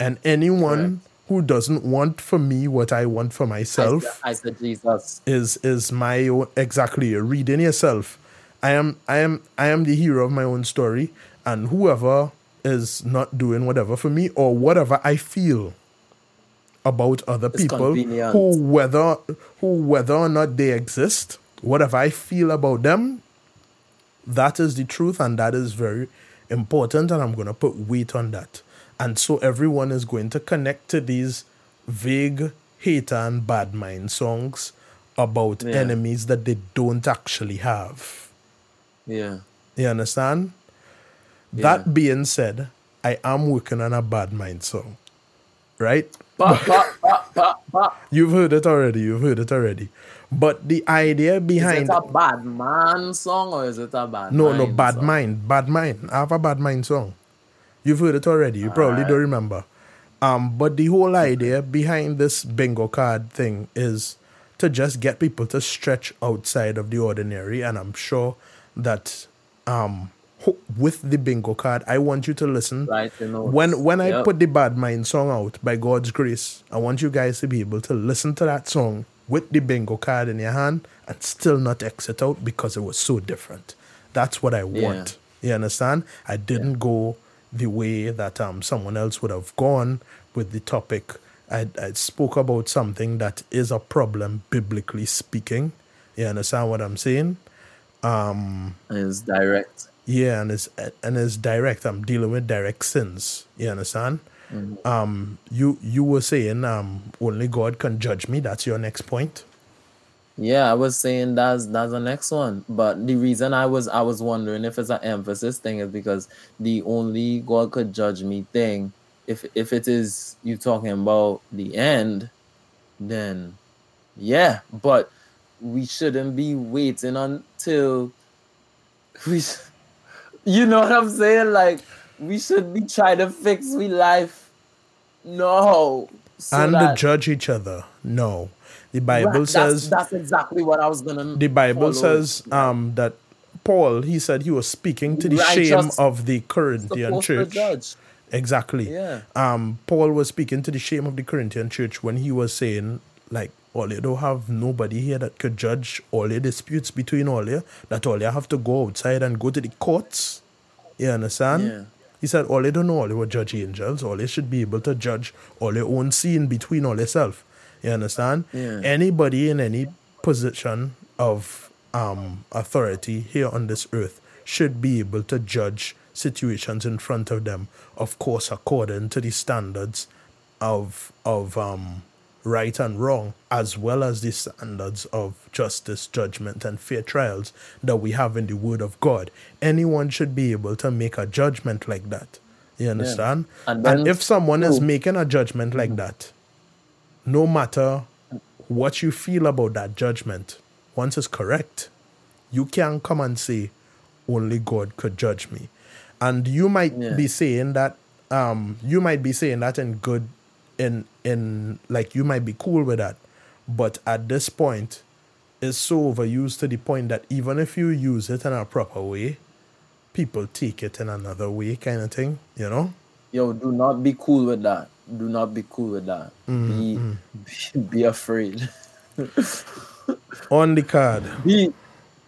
and anyone who doesn't want for me what i want for myself I said Jesus. is is my own exactly you're reading yourself. I am i am i am the hero of my own story and whoever is not doing whatever for me or whatever i feel about other It's people who whether who whether or not they exist whatever i feel about them that is the truth and that is very important and i'm going to put weight on that and so everyone is going to connect to these vague hater and bad mind songs about Yeah. enemies that they don't actually have Yeah. you understand Yeah. that being said i am working on a bad mind song right pop, pop, pop. you've heard it already you've heard it already but the idea behind Is it a bad man song or is it a bad No, no, bad song? mind, bad mind. I have a bad mind song. You've heard it already. You probably Alright. don't remember. Um, but the whole idea behind this bingo card thing is to just get people to stretch outside of the ordinary, and I'm sure that um with the bingo card, I want you to listen. Right, you know. When when I put the bad mind song out by God's grace, I want you guys to be able to listen to that song with the bingo card in your hand and still not exit out because it was so different. That's what I Yeah. want. You understand? I didn't go the way that um someone else would have gone with the topic. I, I spoke about something that is a problem biblically speaking. You understand what I'm saying? Um, it's direct. Yeah, and it's and it's direct. I'm dealing with direct sins. You understand? Um, you you were saying um only God can judge me. That's your next point. Yeah, I was saying that's that's the next one. But the reason I was I was wondering if it's an emphasis thing is because the only God could judge me thing, if if it is you talking about the end, then yeah. But we shouldn't be waiting until we sh- you know what I'm saying? Like we should be trying to fix we life. No. So and that- judge each other. No, the Bible Right, says that's, exactly what I was gonna. the Bible follow. says um that Paul he said he was speaking to the shame of the Corinthian church. Exactly. Yeah. Um, Paul was speaking to the shame of the Corinthian church when he was saying, like, all you don't have nobody here that could judge all your disputes between all you, that all you have to go outside and go to the courts. You understand? Yeah. He said, all you don't know, all you were judge angels, all you should be able to judge all your own sin between all yourself. You understand? Yeah. Anybody in any position of um, authority here on this earth should be able to judge situations in front of them, of course, according to the standards of of um, right and wrong, as well as the standards of justice, judgment, and fair trials that we have in the Word of God. Anyone should be able to make a judgment like that. You understand? And And, then- if someone is making a judgment like that, no matter what you feel about that judgment, once it's correct, you can come and say, only God could judge me. And you might Yeah. be saying that um you might be saying that in good in in like you might be cool with that. But at this point, it's so overused to the point that even if you use it in a proper way, people take it in another way kind of thing, you know? Yo, do not be cool with that. Do not be cool with that. Mm, be, be mm. be afraid. On the card. be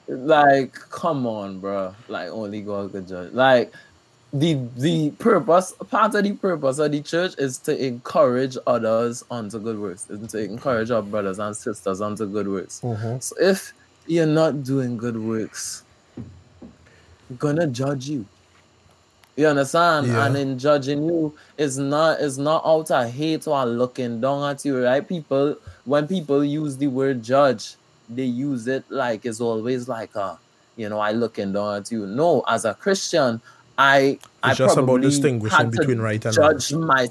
like, come on, bro. Like only God could judge. Like the the purpose, part of the purpose of the church is to encourage others onto good works, and to encourage our brothers and sisters onto good works. Mm-hmm. So if you're not doing good works, gonna judge you. You understand? Yeah. And in judging you, it's not it's not out of hate or looking down at you, right? People when people use the word judge, they use it like it's always like a you know, I looking down at you. No, as a Christian, I I It's just about distinguishing between right and wrong. judge my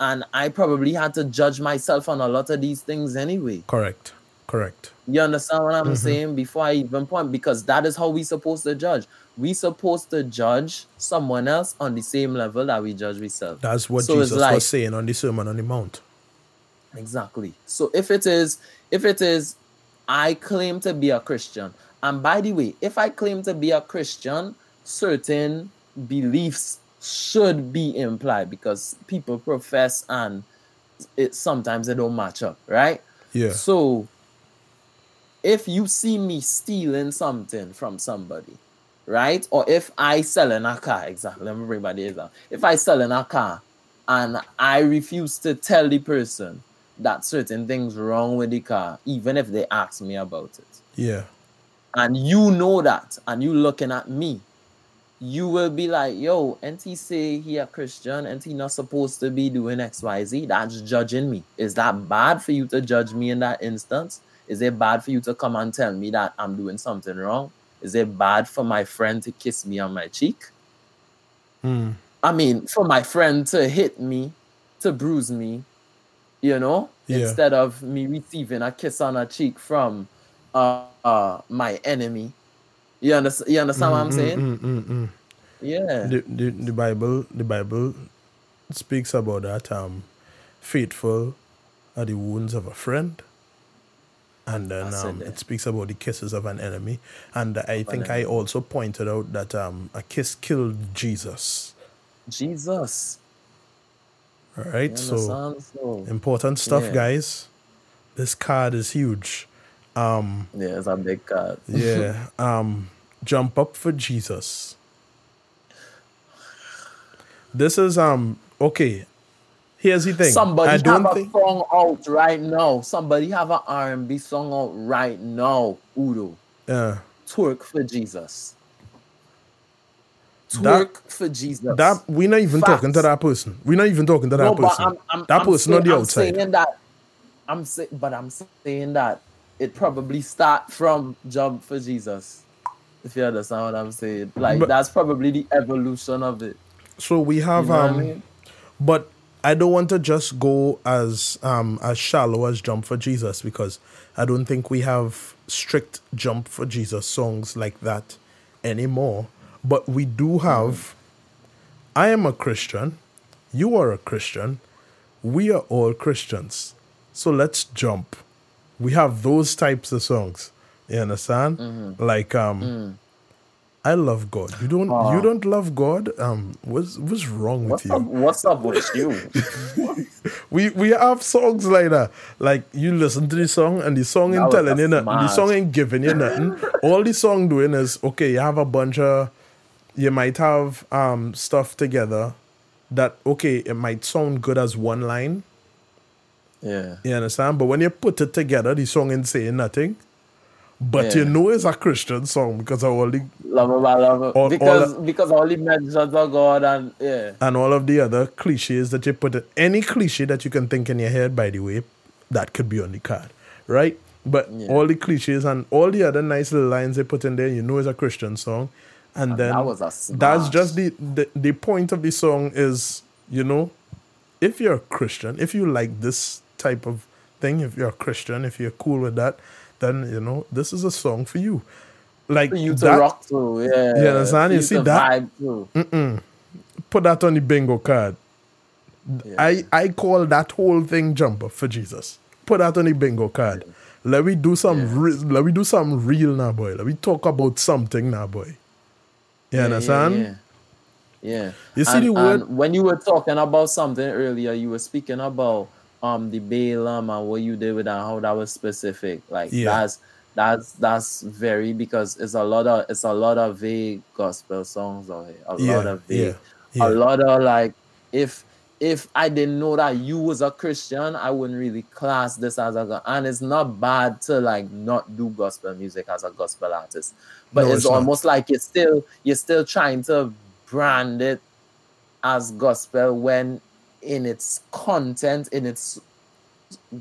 and I probably had to judge myself on a lot of these things anyway. Correct. Correct. You understand what I'm Mhm. saying? Before I even point, because that is how we supposed to judge. We supposed to judge someone else on the same level that we judge ourselves. That's what So Jesus like- was saying on the Sermon on the Mount. Exactly. So if it is, if it is, I claim to be a Christian, and by the way, if I claim to be a Christian, certain beliefs should be implied because people profess and it sometimes they don't match up, right? Yeah. So if you see me stealing something from somebody, right? Or if I sell in a car, exactly. Let me bring back the example. If I sell in a car and I refuse to tell the person that certain things wrong with the car, even if they ask me about it, Yeah. and you know that, and you looking at me, you will be like, yo, and he say he a Christian and he not supposed to be doing XYZ. That's judging me. Is that bad for you to judge me in that instance? Is it bad for you to come and tell me that I'm doing something wrong? Is it bad for my friend to kiss me on my cheek? Mm. I mean, for my friend to hit me, to bruise me, you know, Yeah. instead of me receiving a kiss on a cheek from uh, uh my enemy. You understand? You understand what I'm Mm, saying? mm, mm, mm. Yeah. The, the the Bible the Bible speaks about that um faithful are the wounds of a friend. And then um, it speaks about the kisses of an enemy. And I think I also pointed out that um, a kiss killed Jesus. Jesus. All right. So? So, important stuff, Yeah. guys. This card is huge. Um, yeah, it's a big card. yeah. um, jump up for Jesus. This is um okay. Here's the thing. Somebody I have don't a think song out right now. Somebody have an R&B song out right now. Udo. uh, Twerk for Jesus. That- Twerk for Jesus. that we're not even talking to that person. We're not even talking to that No, person. I'm, I'm, that I'm person on the I'm saying that. I'm say, but I'm saying that it probably start from jump for Jesus. If you understand what I'm saying, like But- that's probably the evolution of it. So we You have know what I um mean? but I don't want to just go as um as shallow as Jump for Jesus because I don't think we have strict Jump for Jesus songs like that anymore. But we do have I am a Christian, you are a Christian, we are all Christians. So let's jump. We have those types of songs. You understand? Mm-hmm. Like um Mm. I love God. You don't you don't love God? Um what's what's wrong with What's you? up? What's up with you? We we have songs like that. Like you listen to the song and the song ain't telling you nothing. The song ain't giving you nothing. All the song doing is okay, you have a bunch of you might have um stuff together that okay, it might sound good as one line. Yeah. You understand? But when you put it together, the song ain't saying nothing. But you know it's a Christian song because of all the Love I love. All- all because because all the mentions of God and yeah. and all of the other cliches that you put in any cliche that you can think in your head by the way that could be on the card right but Yeah. all the cliches and all the other nice little lines they put in there you know it's a christian song and then that was a that's just the, the the point of the song is you know if you're a christian if you like this type of thing if you're a christian if you're cool with that then you know this is a song for you like For you to that, rock to, yeah. You understand? You see that? put that on the bingo card Yeah. I, I call that whole thing jumper for Jesus. Put that on the bingo card. Let me do some Yeah. re- let me do something real now, boy. Let me talk about something now, boy. You Yeah, understand? Yeah. yeah. You see And- the word- when you were talking about something earlier, you were speaking about um the Balaam and what you did with that, how that was specific. Like Yeah. that's that's that's very because it's a lot of it's a lot of vague gospel songs out here. A lot of vague. yeah, yeah. A lot of like if if I didn't know that you was a Christian, I wouldn't really class this as a and it's not bad to like not do gospel music as a gospel artist. But No, it's, it's almost like you're still you're still trying to brand it as gospel when in its content, in its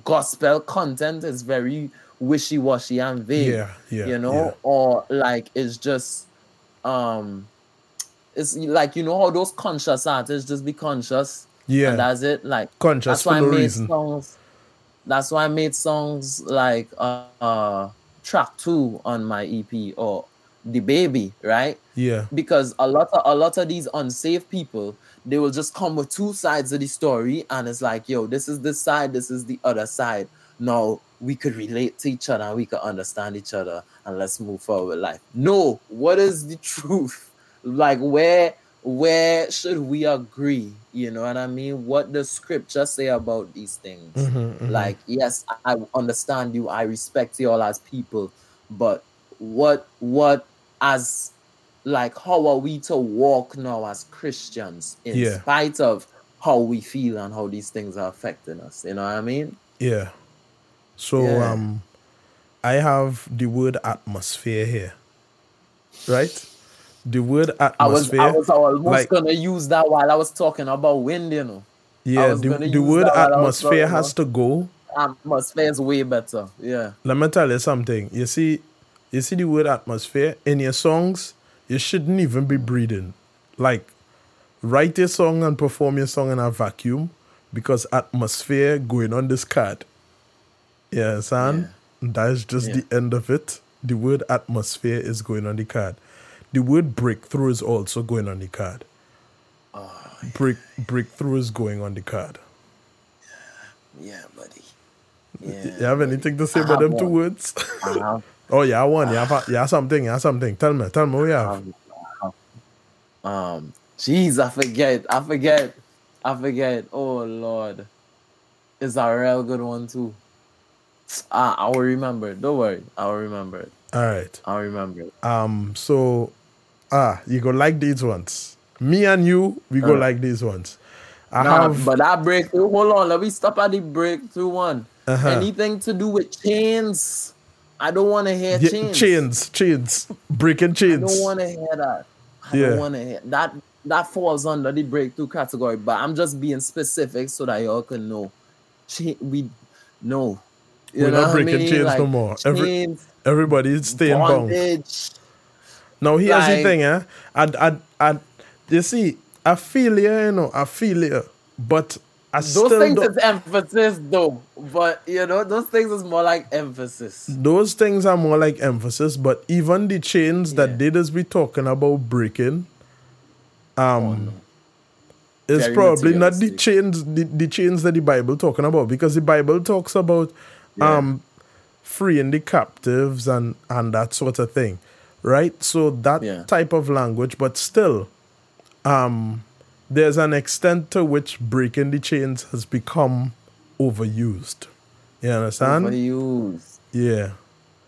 gospel content is very wishy-washy and vague. Yeah, yeah, You know, yeah. or like it's just um it's like you know how those conscious artists just be conscious Yeah. and that's it. Like Conscious that's why I made reason. songs. That's why I made songs like uh, uh track two on my EP or the baby, right? Yeah. Because a lot of a lot of these unsafe people, they will just come with two sides of the story, and it's like, yo, this is this side, this is the other side. Now we could relate to each other, and we could understand each other, and let's move forward with life. No, what is the truth? Like where where should we agree? You know what I mean? What does scripture say about these things? Mhm, mhm. Like, yes, I understand you, I respect you all as people, but what what as like how are we to walk now as Christians in Yeah. spite of how we feel and how these things are affecting us? You know what I mean? Yeah. So Yeah. um I have the word atmosphere here. Right? The word atmosphere. I was. I was almost like- gonna use that while I was talking about wind, you know. yeah, the, the word that while I was atmosphere has to go. Atmosphere is way better. Yeah. Let me tell you something. You see, you see the word atmosphere in your songs, you shouldn't even be breathing. Like, write a song and perform your song in a vacuum because atmosphere going on this card. You understand? That is just Yeah. the end of it. The word atmosphere is going on the card. The word breakthrough is also going on the card. Oh, Break breakthrough is going on the card. Yeah, buddy. Yeah. You have anything to say I about them two words? I have oh yeah, one. You Yeah, you have something. Have something. Tell me. Tell me what you have. Um, jeez, I forget. I forget. I forget. Oh Lord, it's a real good one too. Ah, I will remember. Don't worry, I will remember it. All right. I'll remember it. Um. So, ah, you go like these ones. Me and you, we go Uh. like these ones. I Nah, have. but that breakthrough. Hold on, let me stop at the breakthrough one. Uh-huh. Anything to do with chains? I don't want to hear Yeah, chains. chains, chains, breaking chains. I don't want to hear that. I Yeah. don't want to hear that. That falls under the breakthrough category, but I'm just being specific so that y'all can know. We no. You We're not what I breaking mean? chains Like, no more. Every- chains, Everybody's staying bound. bondage. Now here's the thing, eh? I, I, I, you see, I feel you, you know, I feel you, but I Those things don't. is emphasis though, but you know those things is more like emphasis. Those things are more like emphasis, but even the chains that Yeah. they just be talking about breaking, um, is Very probably not the chains, the, the chains that the Bible talking about, because the Bible talks about, Yeah. um, freeing the captives and and that sort of thing, right? So that Yeah. type of language, but still, um, there's an extent to which breaking the chains has become overused. You understand? Overused. Yeah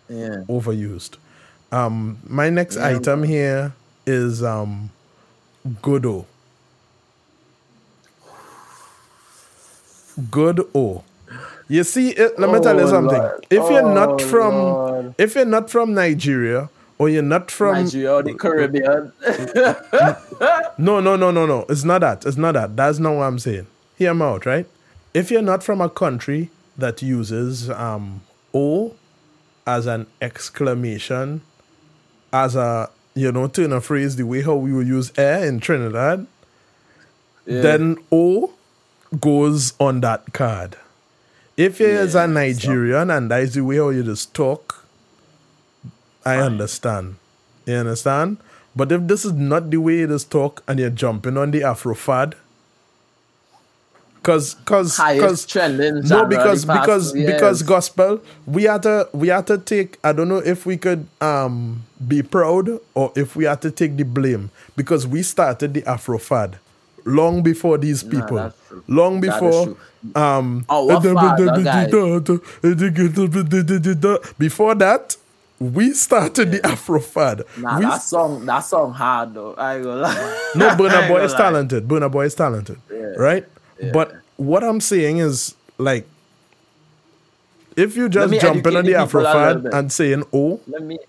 Yeah. overused. Um, my next Yeah. item here is um, Good-O. Good O. You see, it, let me tell you Oh, something. Lord. If you're not Oh, from, Lord. if you're not from Nigeria or you're not from, Nigeria, or the Caribbean. no, no, no, no, no. It's not that. It's not that. That's not what I'm saying. Hear me out, right? If you're not from a country that uses um, O as an exclamation, as a, you know, turn a phrase the way how we would use air in Trinidad, Yeah. then O goes on that card. If you're Yeah, a Nigerian and that is the way how you just talk, I understand. You understand? But if this is not the way you just talk and you're jumping on the Afro fad, cause cause Highest cause no because because because gospel we had to we had to take I don't know if we could um be proud or if we had to take the blame because we started the Afro fad long before these people true. long before um Oh, fad, before that we started the Afro fad Nah, we that song, that song hard though. I ain't gonna lie. no, Burna Boy is talented. Burna Boy is talented, right? But what I'm saying is like, if you just jump in on the the people a Afrofad little bit. and saying "oh," Let me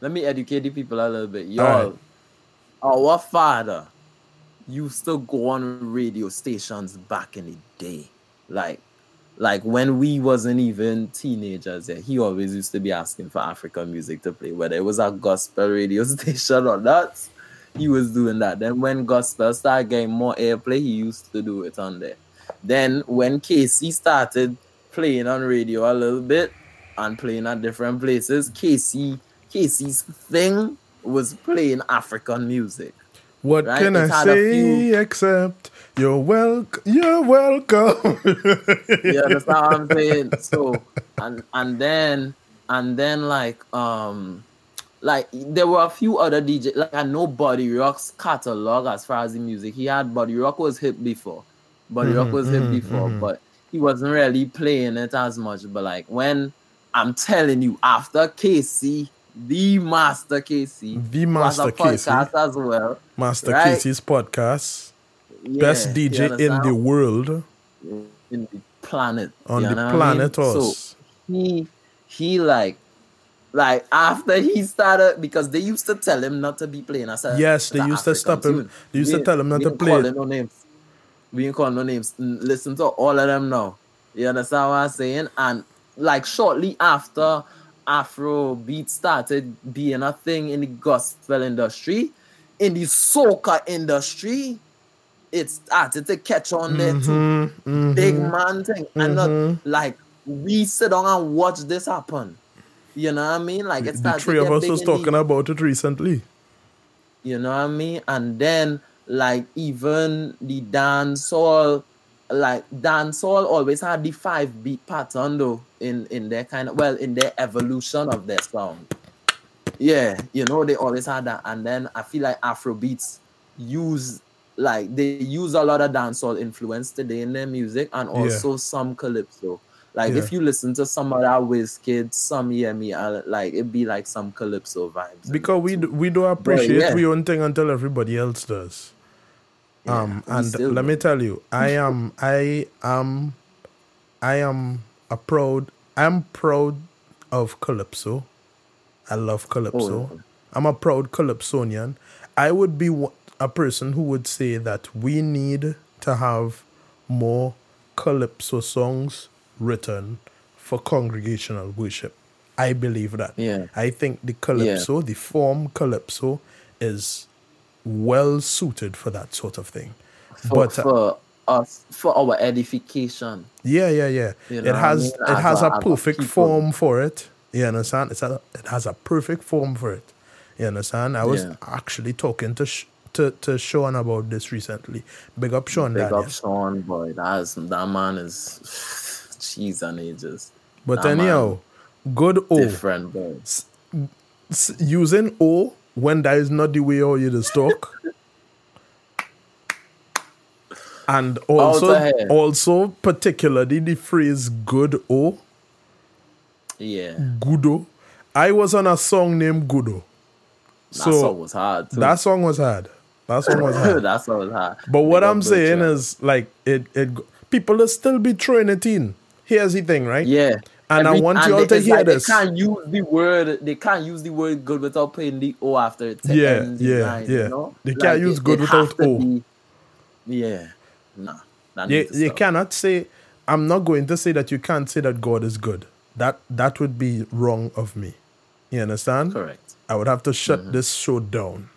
let me educate the people a little bit. Y'all, our father used to go on radio stations back in the day. Like like when we wasn't even teenagers yet, he always used to be asking for African music to play, whether it was a gospel radio station or not. he was doing that. Then when gospel started getting more airplay, he used to do it on there. Then when Casey started playing on radio a little bit and playing at different places, Casey Casey's thing was playing African music. What Right, can it I say few- except you're welcome? You're welcome. you understand what I'm saying? So and and then and then like um like there were a few other DJ like I know Buddy Rock's catalog as far as the music he had Buddy Rock was hit before. Buddy Rock mm-hmm, was hit mm-hmm, before, mm-hmm. but he wasn't really playing it as much. But like when I'm telling you, after Casey, the master Casey, The who has a Master Casey. podcast as well. Master Right. Casey's podcast, Yeah, best DJ in the world in the planet. on the what I planet mean? So, he he like like after he started because they used to tell him not to be playing as a Yes, they used to African stop him. tune. They used to tell him not we to ain't play calling no names. We ain't calling no names. Listen to all of them now. You understand what I'm saying? And like shortly after Afro beat started being a thing in the gospel industry, in the soca industry, it started to catch on there too Mhm, big mhm. man thing. And not like we sit down and watch this happen. You know what I mean? Like it The three of us was the- talking about it recently. you know what I mean? And then like even the dance dancehall, like dance dancehall always had the five beat pattern though in in their kind of well in their evolution of their sound. Yeah, you know they always had that, and then I feel like Afro beats use like they use a lot of dancehall influence today in their music, and Yeah. also some calypso. Like Yeah. if you listen to some of that Wizkid, some Yemi, uh, like it'd be like some calypso vibes. Because we do, we don't appreciate yeah. we own thing until everybody else does. Yeah, um and let do. me tell you, I am I am I am a proud I'm proud of Calypso. I love Calypso. yeah. I'm a proud Calypsonian. I would be a person who would say that we need to have more Calypso songs written for congregational worship. I believe that. Yeah. I think the Calypso, the form Calypso, is well suited for that sort of thing. for, but uh, for us for our edification. yeah, yeah, yeah. You it know what I has mean? it has a- a as a perfect form for it. You understand? It's a, it has a perfect form for it. You understand? I was Yeah. actually talking to sh- to to Sean about this recently. Big up Sean Big Daniel. up Sean, boy. That's that man is cheese and ages. But That anyhow, good O. different, boy. S- using O when that is not the way how you just talk. and also, also particularly the phrase "good O," Yeah, "goodo." I was on a song named "goodo," that so song was hard. Too. that song was hard. That song was hard. that song was hard. But what I'm saying Butcher. is, like, it, it, people will still be throwing it in. Here's the thing, right? yeah. And I want you all to hear like this. They can't use the word. They can't use the word good without putting the O after it. Yeah, yeah, line, yeah. You know? They can't use good without O. be- yeah, nah. You, you cannot say i'm not going to say that you can't say that god is good that that would be wrong of me you understand Correct. i would have to shut Mm-hmm. this show down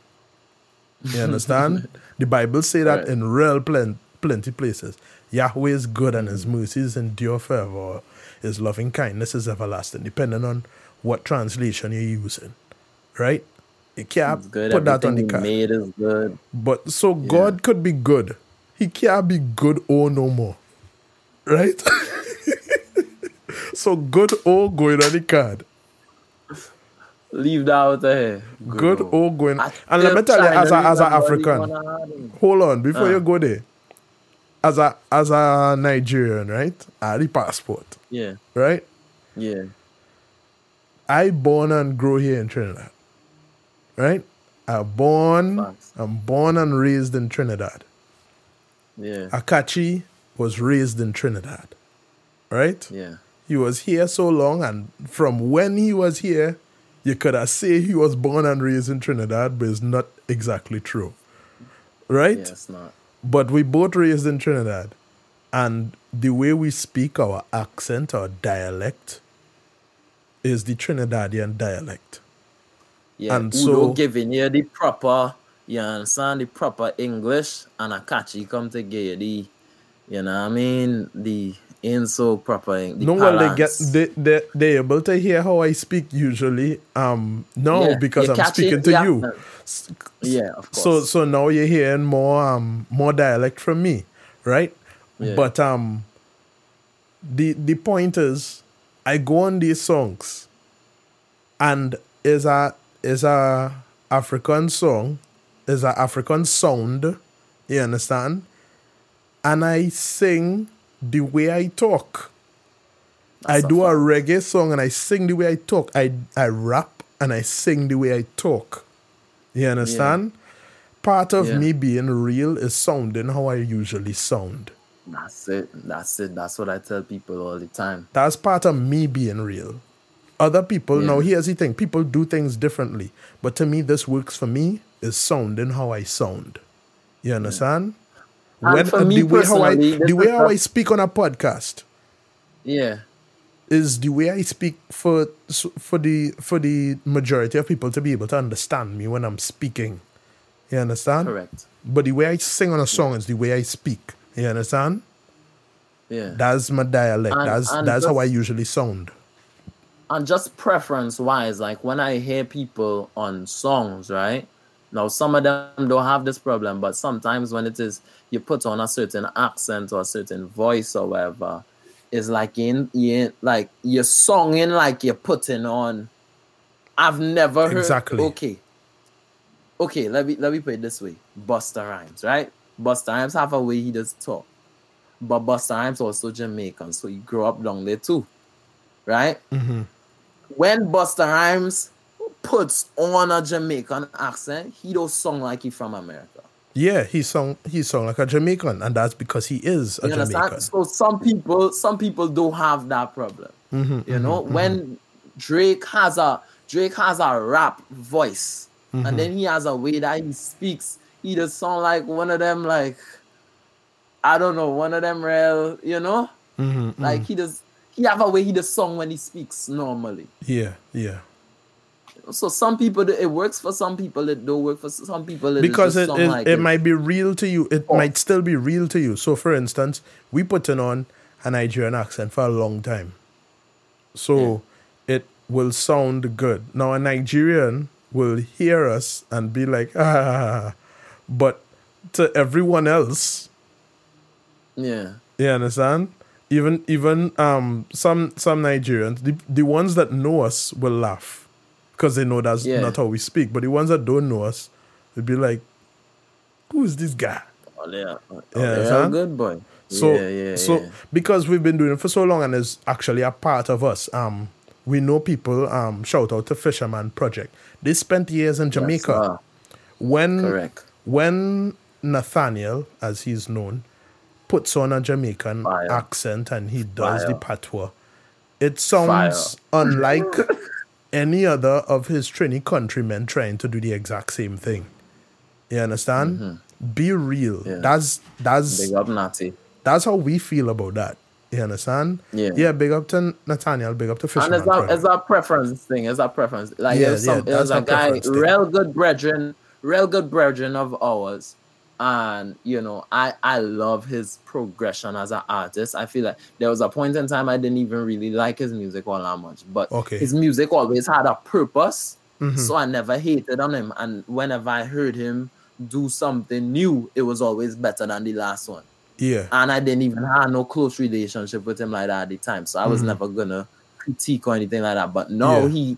you understand the bible say that Right. in real plen- plenty places yahweh is good and his mercies endure forever or his loving kindness is everlasting depending on what translation you're using right you can't put that on the card made is good. but so God could be good. He can't be good or no more. Right? so good or going on the card. Leave that out there. Good old. or going I and let me tell you as a as an African. one I had in- Hold on, before Uh. you go there. As a as a Nigerian, right? I had the passport, Yeah, right? yeah. I born and grow here in Trinidad. Right? I born Facts. I'm born and raised in Trinidad. Yeah, Akachi was raised in Trinidad. Right? yeah. He was here so long, and from when he was here, you could have say he was born and raised in Trinidad, but it's not exactly true. Right? Yeah, it's not. But we both raised in Trinidad. And the way we speak, our accent, our dialect, is the Trinidadian dialect. Yeah, And so- giving you the proper, you understand the proper English and Akachi come together. The you know what I mean the ain't so proper. The no, well, they get they they they able to hear how I speak usually. Um, no, Yeah, because I'm speaking to you. yeah, of course. So so now you're hearing more um more dialect from me, right? Yeah. But um the the point is I go on these songs and is a is a African song, is a African sound, you understand? And I sing the way I talk. I That's a do a reggae song and I sing the way I talk. I I rap and I sing the way I talk. You understand? Part of Yeah. me being real is sounding how I usually sound. That's it. That's it. That's what I tell people all the time. That's part of me being real. Other people, now here's the thing people do things differently. But to me, this works for me is sounding how I sound. You understand? And for uh, me the way how I the way how I speak on a podcast Yeah. is the way I speak for for the for the majority of people to be able to understand me when I'm speaking. You understand? Correct. But the way I sing on a song is the way I speak. You understand? Yeah. That's my dialect. And- that's and that's how I usually sound. and just preference wise, like when I hear people on songs, right? Now some of them don't have this problem, but sometimes when it is you put on a certain accent or a certain voice or whatever, it's like in you like you're songing like you're putting on. I've never heard Exactly. okay. Okay, let me let me put it this way. Busta Rhymes, right? Busta Rhymes have a way he does talk. But Busta Rhymes also Jamaican, so he grew up down there too. Right? Mm-hmm. when Busta Rhymes puts on a Jamaican accent, he don't sound like he from America. Yeah, he sung he sung like a Jamaican, and that's because he is a You understand? Jamaican. So some people, some people don't have that problem. Mm-hmm, you know, when Drake has a Drake has a rap voice, Mm-hmm. and then he has a way that he speaks, he does sound like one of them, like I don't know, one of them real, you know, Mm-hmm, like he does. He have a way he does song when he speaks normally. Yeah, yeah. So some people it works for some people, it don't work for some people. It because it, it, like it might be real to you. It Oh. might still be real to you. So, for instance, we putting on a Nigerian accent for a long time, so it will sound good. Now, a Nigerian will hear us and be like, ah, but to everyone else, yeah, you understand? Even even um some some Nigerians, the, the ones that know us will laugh because they know that's Yeah. not how we speak. But the ones that don't know us, they'd be like, "Who is this guy?" oh, yeah, oh, Yeah, yeah, son? good boy. So yeah, yeah, so yeah. because we've been doing it for so long and it's actually a part of us. Um, we know people. Um, shout out to Fisherman Project. They spent years in Yes, Jamaica. sir. when correct. when Nathaniel, as he's known, puts on a Jamaican Fire. accent and he does the patois, it sounds unlike any other of his Trini countrymen trying to do the exact same thing. You understand? Be real. Mm-hmm. Yeah. That's that's Big up Natty. that's how we feel about that. You understand? Yeah. Yeah. Big up to Nathaniel. Big up to And Fisherman. it's a, Project. it's a preference thing. It's a preference. Like Yeah, there's some, yeah, that's a guy, real good brethren, real good brethren of ours, and you know, I I love his progression as an artist. I feel like there was a point in time I didn't even really like his music all that much, but Okay. his music always had a purpose. Mm-hmm. So I never hated on him, and whenever I heard him do something new, it was always better than the last one yeah. and I didn't even have no close relationship with him like that at the time. So I was never gonna critique or anything like that. But now Mm-hmm. Yeah. he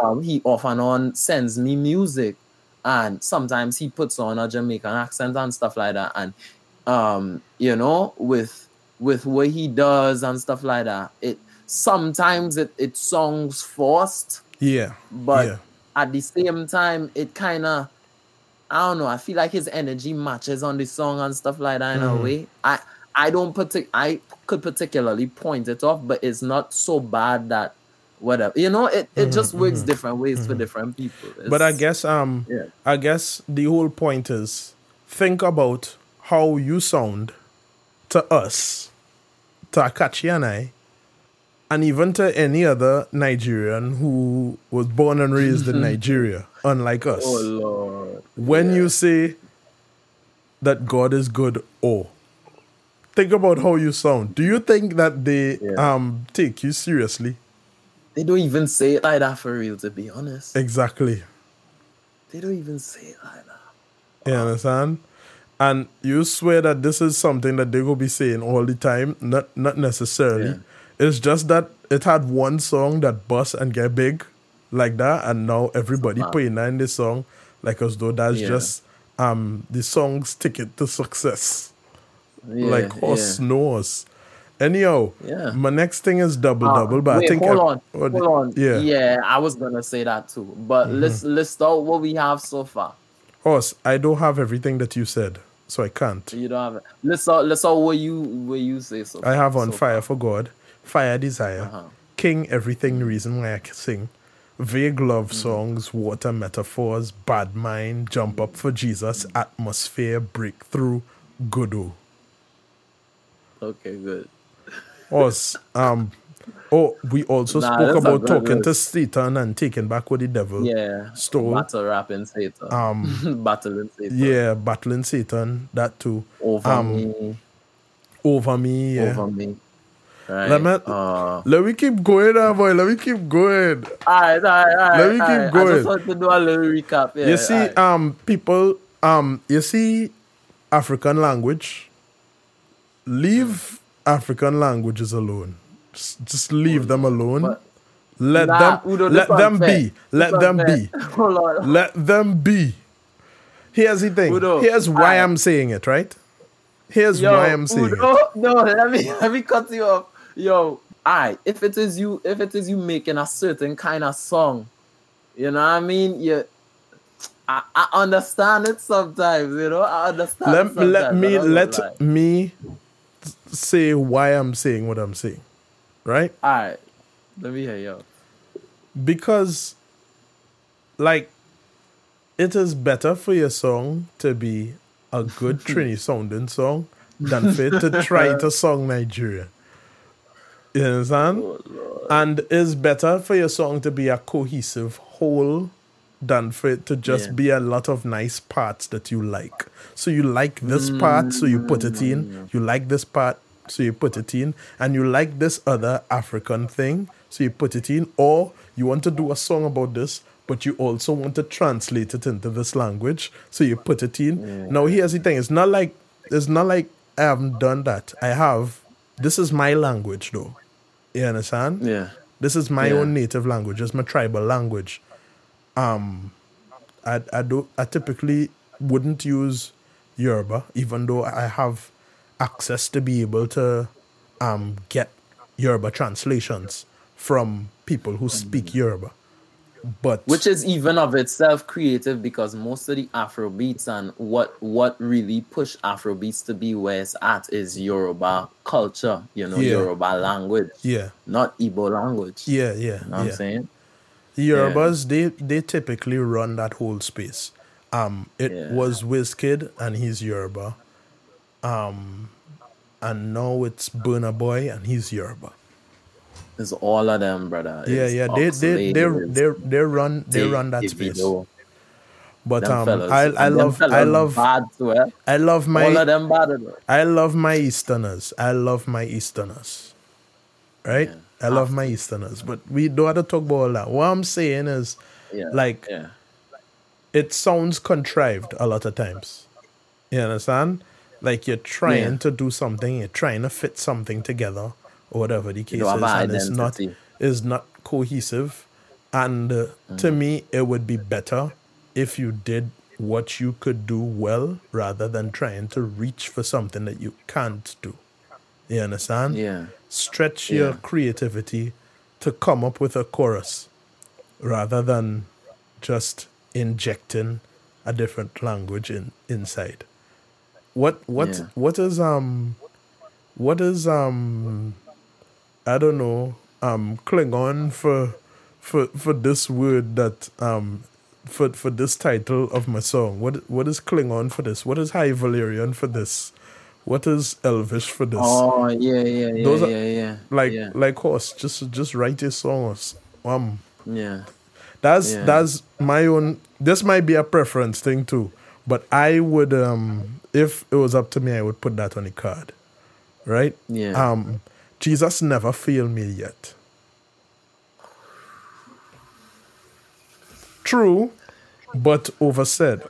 um he off and on sends me music and sometimes he puts on a Jamaican accent and stuff like that. And um, you know, with with what he does and stuff like that, it sometimes it, it sounds forced, Yeah. but yeah. at the same time it kind of I don't know. I feel like his energy matches on the song and stuff like that in Mm-hmm. a way. I I don't partic- I could particularly point it off, but it's not so bad that whatever. You know, it, it just works different ways for different people. Mm-hmm. But I guess um Yeah. I guess the whole point is think about how you sound to us, to Akachi and I, and even to any other Nigerian who was born and raised in Nigeria, unlike us. Oh Lord. when you say that God is good, oh, think about how you sound. Do you think that they Yeah. um take you seriously? They don't even say it like that for real, to be honest. Exactly. They don't even say it like that. You understand? And you swear that this is something that they will be saying all the time. Not not necessarily. Yeah. It's just that it had one song that bust and get big like that, and now everybody Wow. playing that in this song like as though that's Yeah. just um the song's ticket to success. Yeah, like horse yeah. nose. Anyhow, Yeah. my next thing is double Uh, double, but wait, I think hold I- on, hold on. Yeah. Mm-hmm. yeah, I was gonna say that too. But let's list out what we have so far. Horse, I don't have everything that you said, so I can't. You don't have it. Let's out. Let's out what you what you say so. I have on so Fire for God, Fire Desire, Uh-huh. King Everything, the reason why I can sing, Vague Love Songs, Water Metaphors, Bad Mind, Jump Up for Jesus, Atmosphere, Breakthrough, Goodo. Okay, good. Us, um, oh, we also Nah, spoke about talking to Satan and taking back what the devil Yeah. stole. Battle rapping Satan. Um, Battling Satan. yeah, battling Satan, that too. Over um, me. Over me, yeah. Over me. Right. Let me- uh, Let me keep going now, boy. Let me keep going. Alright, alright, alright. Let me keep alright. I going. just want to do a little recap. Yeah, you see, alright. um, people, um, you see, African language. Leave African languages alone. Just, just leave them alone. But- let Nah, them, Udo, let them unfair. be. This Let them be. Let them be. Here's the thing. Udo, Here's why alright. I'm saying it. Right. Here's Yo, why I'm saying Udo, it. no, let me let me cut you off. Yo, alright, if it is you, if it is you making a certain kind of song, you know what I mean? You I, I understand it sometimes, you know. I understand. Let, let me let lie. me say why I'm saying what I'm saying. Right. Alright, let me hear you. because like it is better for your song to be a good Trini sounding song than for it to try to song Nigeria. You understand? Oh, and it's better for your song to be a cohesive whole than for it to just Yeah. be a lot of nice parts that you like. So you like this part, so you put it Mm. in. You like this part, so you put it in. And you like this other African thing, so you put it in. Or you want to do a song about this, but you also want to translate it into this language, so you put it in. Now here's the thing: it's not like it's not like I haven't done that. I have. This is my language, though. You understand? Yeah. This is my Yeah. own native language. It's my tribal language. Um, I I do I typically wouldn't use Yoruba, even though I have access to be able to um get Yoruba translations from people who speak Yoruba. But which is even of itself creative because most of the Afro beats and what what really push Afro beats to be where it's at is Yoruba culture, you know, Yeah. Yoruba language, yeah, not Igbo language. yeah, yeah, you know what I'm saying? The Yorubas, they they typically run that whole space. Um, it Yeah. was Wizkid and he's Yoruba. Um, and now it's Burna Boy and he's Yoruba. It's all of them, brother. Yeah, It's yeah, they they they they they run they run that space. But them um, fellas. I I And love I love bad too, eh? I love my all of them bad. I love my Easterners. I love my Easterners. Right? Yeah, I love my Easterners. But we don't have to talk about all that. What I'm saying is Yeah, like yeah, it sounds contrived a lot of times. You understand? Like you're trying Yeah. to do something, you're trying to fit something together, or whatever the case is, and an it's not is not cohesive. And uh, Mm. to me, it would be better if you did what you could do well, rather than trying to reach for something that you can't do. You understand? yeah, stretch your creativity to come up with a chorus rather than just injecting a different language in inside. What what Yeah. what is um what is um I don't know um Klingon for for for this word that um for for this title of my song. What what is Klingon for this? What is High Valyrian for this? what is Elvish for this? Oh yeah, yeah, yeah, Those are- yeah, yeah. like yeah, like horse, just just write your songs. Um yeah. That's Yeah. that's my own this might be a preference thing too. But I would um if it was up to me I would put that on the card. Right? Yeah. Um Jesus never failed me yet. True, but oversaid.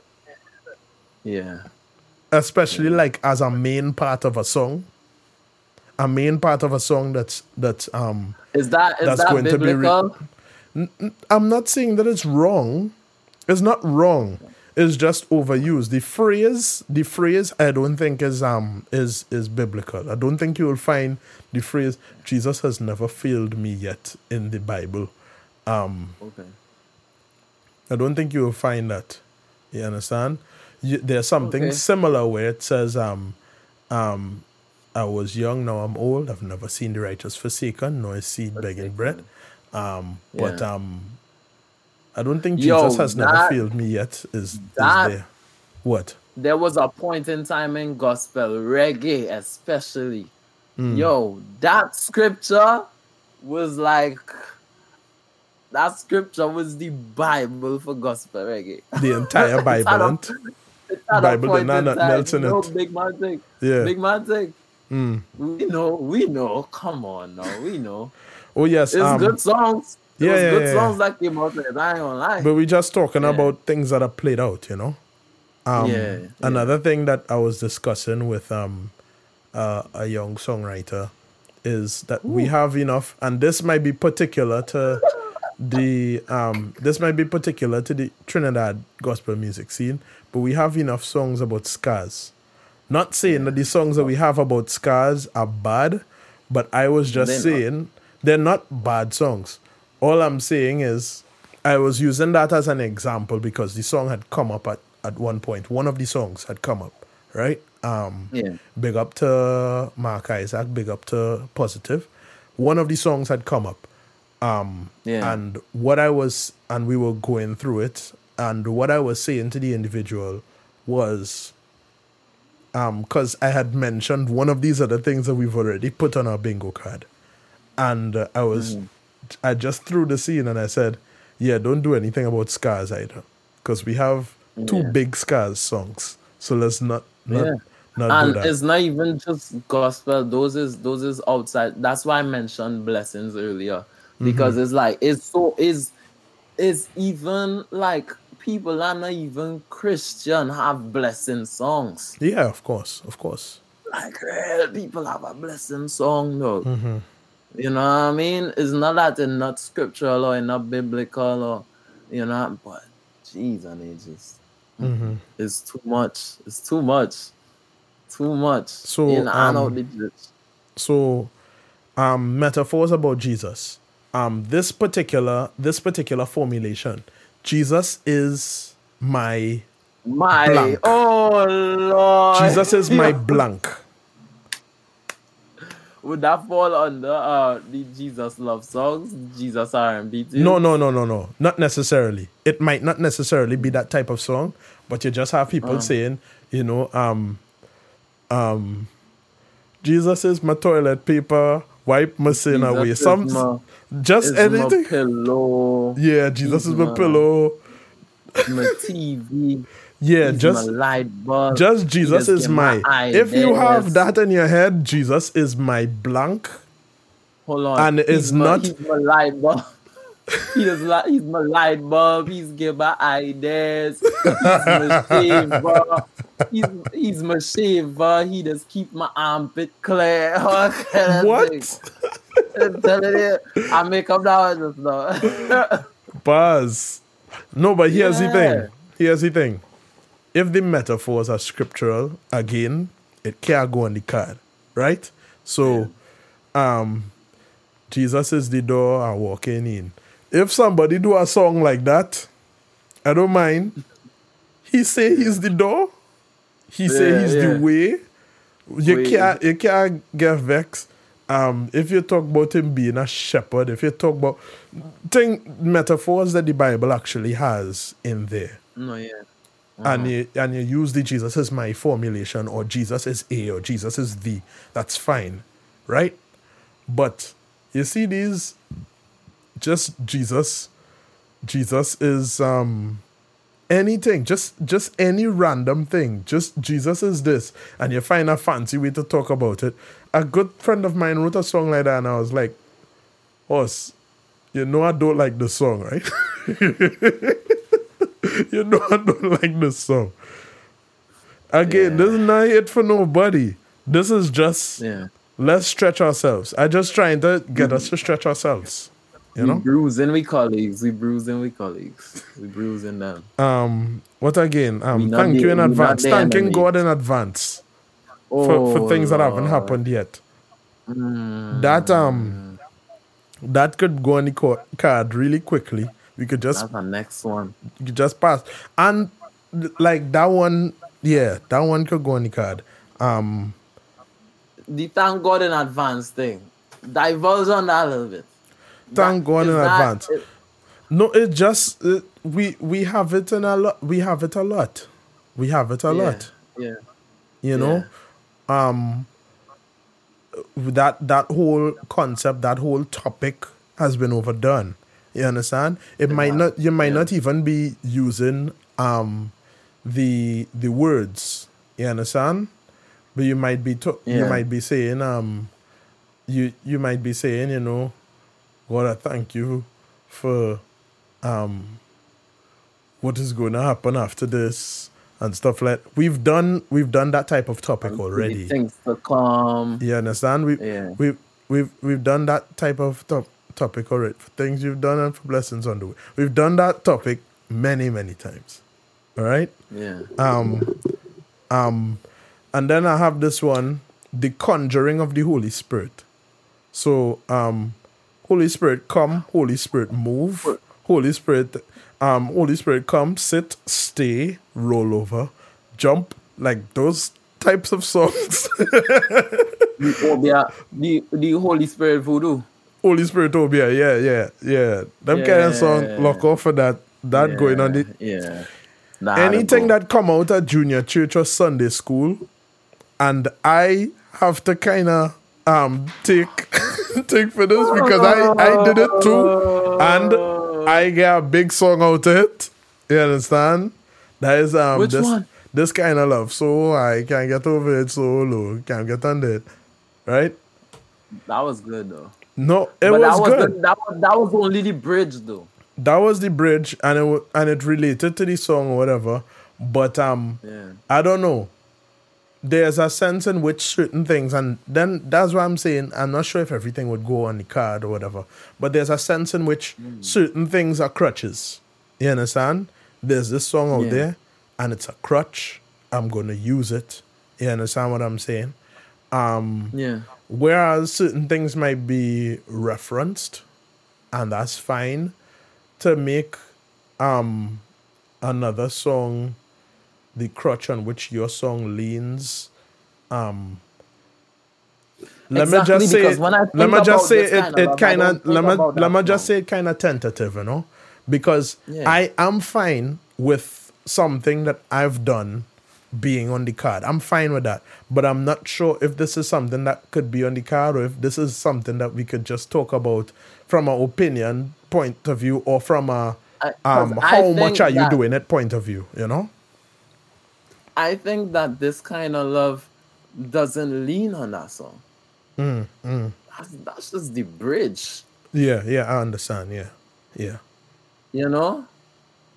yeah. especially like as a main part of a song a main part of a song that's that's um Is that is That's that going to be re- biblical? I'm not saying that it's wrong it's not wrong it's just overused the phrase the phrase i don't think is um is is biblical i don't think you will find the phrase jesus has never failed me yet in the bible okay. I don't think you will find that. You understand? You, there's something Okay. similar where it says, um, um, I was young, now I'm old. I've never seen the righteous forsaken, nor his seed begging bread. Um, But um, I don't think Yo, Jesus has never failed me yet. Is, is that- there? What? There was a point in time in gospel reggae, especially. Hmm. Yo, that scripture was like that scripture was the Bible for gospel reggae. The entire Bible, a- ain't? it's had a Bible did not in not time, melt in it. Big man thing. Yeah. Big man thing. Mm. We know, we know. Come on now, we know. Oh yes. It's um, good songs. It yeah, was yeah, good yeah, songs that came out it. I ain't gonna lie. But we're just talking about things that are played out, you know. Um, Yeah. Another thing that I was discussing with um, uh, a young songwriter is that we have enough, and this might be particular to the um, this might be particular to the Trinidad gospel music scene, but we have enough songs about scars. Not saying that the songs that we have about scars are bad, but I was just saying they're not bad songs. All I'm saying is I was using that as an example because the song had come up at, at one point. One of the songs had come up, right? Um, Yeah. Big up to Mark Isaac, big up to Positive. One of the songs had come up. Um, Yeah. And what I was, and we were going through it, and what I was saying to the individual was, um, because I had mentioned one of these other things that we've already put on our bingo card, and uh, I was, I just threw the scene and I said, yeah, don't do anything about scars either, because we have two Yeah. big scars songs, so let's not not Yeah. not do and it's not even just gospel those is those is outside that's why i mentioned blessings earlier because Mm-hmm. it's like it's so is it's even like people are not even christian have blessing songs Yeah, of course, of course. like real people have a blessing song though Mm-hmm. You know what i mean it's not that it's not scriptural or it's not biblical or you know but jeez and it just Mm-hmm. it's too much it's too much too much So, um, the church. So, um, metaphors about Jesus. Um, this particular this particular formulation, Jesus is my My blank. oh lord, Jesus is my blank. Would that fall under uh the Jesus love songs, Jesus R and B? No, no, no, no, no. Not necessarily. It might not necessarily be that type of song, but you just have people saying, you know, um, um, Jesus is my toilet paper, wipe my sin Jesus away. Some my- just anything. my pillow, Yeah, Jesus is my my- pillow. my TV, Yeah, he's just my light bulb. just Jesus just is my. eye If you have that in your head, Jesus is my blank. hold on, and it's not- he's my light bulb. He is like he's my light bulb. He's give my ideas. He's my shaver. He's, he's my shaver. He just keep my armpit clear. All kind of What? I'm telling you, I make up one just now. Buzz. No, but here's the Yeah. thing. Here's the thing. If the metaphors are scriptural, again, it can't go on the card, right? So, um, Jesus is the door I'm walking in. If somebody do a song like that, I don't mind. He say he's the door. He say he's yeah. the way. You Way. can't you can't get vexed. Um, if you talk about him being a shepherd, if you talk about thing metaphors that the Bible actually has in there. no, yeah. And you and you use the Jesus is my formulation or Jesus is A or Jesus is the, that's fine, right? But you see these just Jesus Jesus is um anything, just just any random thing. Just Jesus is this, and you find a fancy way to talk about it. A good friend of mine wrote a song like that, and I was like, "Us, you know I don't like the song, right? you know I don't like this song. Again, this is not it for nobody. This is just Yeah. let's stretch ourselves. I just trying to get us to stretch ourselves. You we know? bruising we colleagues. We bruising we colleagues. We bruising them. Um, what again? Um, We thank you in advance. Thanking. God in advance Oh, for, for things that haven't happened yet. Mm, That um, that could go on the card really quickly. We could just that's the next one. you could just pass, and like that one, yeah, that one could go on the card. Um, The thank God in advance thing. Divulge on that a little bit. Thank God in that- advance. no, it just it, we we have it in a lot. We have it a lot. We have it a yeah, lot. Yeah. you know um that that whole concept that whole topic has been overdone you understand it might not you might yeah. not even be using um the the words you understand but you might be to- you might be saying um you you might be saying you know god i thank you for um what is going to happen after this and stuff like we've done we've done that type of topic already Things to come. you understand we Yeah. we've we've we've done that type of top, topic already for things you've done and for blessings on the way. We've done that topic many many times. All right? Yeah. um um and then i have this one the conjuring of the holy spirit. So um holy spirit come holy spirit move holy spirit um holy spirit come sit stay roll over jump like those types of songs. The, the, the Holy Spirit voodoo. Holy spirit obeah yeah yeah yeah them kind of song lock off for that that going on the Yeah. Nah, anything that come out at junior church or Sunday school, and I have to kind of um take take for this because I I did it too, and I get a big song out of it. You understand? That is um Which this one? this kind of love. So I can't get over it so low, can't get under it, right? That was good though. No, it but was that was good. The, that was that was only the bridge though. that was the bridge, and it and it related to the song or whatever. But um, Yeah. I don't know. There's a sense in which certain things, and then that's what I'm saying I'm not sure if everything would go on the card or whatever. But there's a sense in which certain things are crutches. You understand? There's this song out Yeah. there, and it's a crutch. I'm gonna use it. You understand what I'm saying? Um, Yeah. Whereas certain things might be referenced, and that's fine, to make um another song the crutch on which your song leans. Um let me just say because when I let me just say it, kind of it kind of let me let me just say it kind of tentative, you know, because Yeah. I am fine with something that I've done being on the card. I'm fine with that. But I'm not sure if this is something that could be on the card or if this is something that we could just talk about from an opinion point of view or from a um how much are you doing it point of view, you know? I think that this kind of love doesn't lean on that song. Mm, That's, that's just the bridge, Yeah, yeah, I understand. Yeah. Yeah. you know.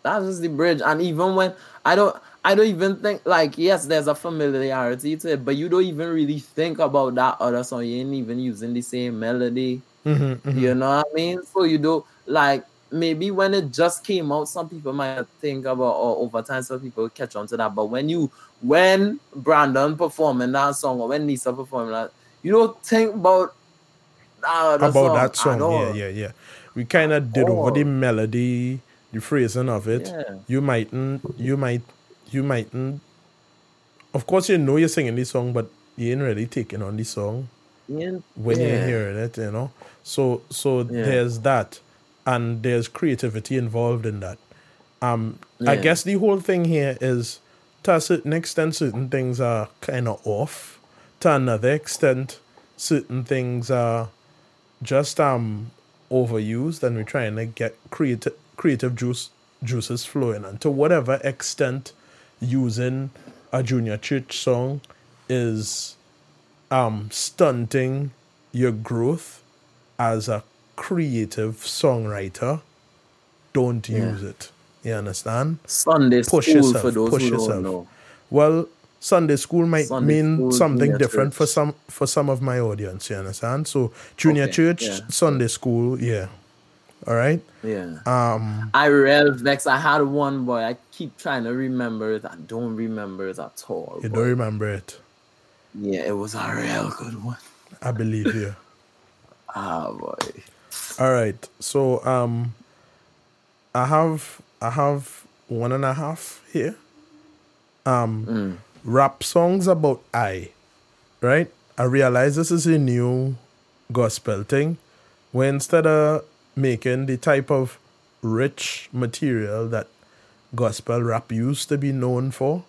That's just the bridge, and even when I don't, I don't even think like yes, there's a familiarity to it, but you don't even really think about that other song. You ain't even using the same melody. Mm-hmm, You know what I mean? So you don't like maybe when it just came out, some people might think about or over time some people catch on to that. But when you when Brandon performing that song or when Lisa performing that, you don't think about that other about that song. Yeah, yeah, yeah. We kind of did over the melody, the phrasing of it. Yeah. You mightn't, you might, you mightn't. Of course, you know you're singing this song, but you ain't really taking on the song You- when you're hearing it, you know. So, so Yeah. there's that, and there's creativity involved in that. Um, I guess the whole thing here is to a certain extent, certain things are kind of off. To another extent, certain things are just um overused, and we're trying to get creative creative juice juices flowing. And to whatever extent, using a junior church song is um stunting your growth as a creative songwriter, don't Yeah. use it. You understand? Sunday Push school yourself, for those push who yourself. don't know. Well, Sunday school might Sunday mean school, something different for some for some of my audience. You understand? So junior Okay, church, yeah. Sunday school, yeah. All right. Yeah. Um. I real vex. I had one boy. I keep trying to remember it. I don't remember it at all. You don't remember it? Yeah, it was a real good one. I believe you. Ah boy. All right. So um, I have I have one and a half here. Um, rap songs about I, right? I realize this is a new gospel thing, where instead of making the type of rich material that gospel rap used to be known for,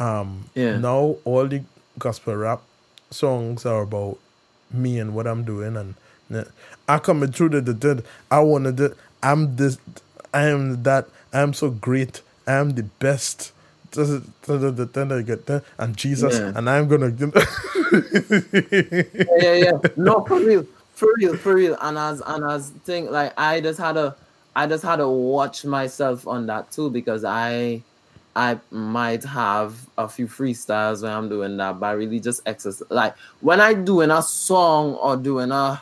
um, Yeah. now all the gospel rap songs are about me and what I'm doing and n- I coming through the, the, the I wanna do I'm this I am that I'm so great I am the best and Jesus Yeah. and I'm gonna yeah, yeah, yeah. No, for real, for real, for real. And as and as thing like I just had to, I just had to watch myself on that too because I, I might have a few freestyles when I'm doing that, but I really just exercise. Like when I doing a song or doing a,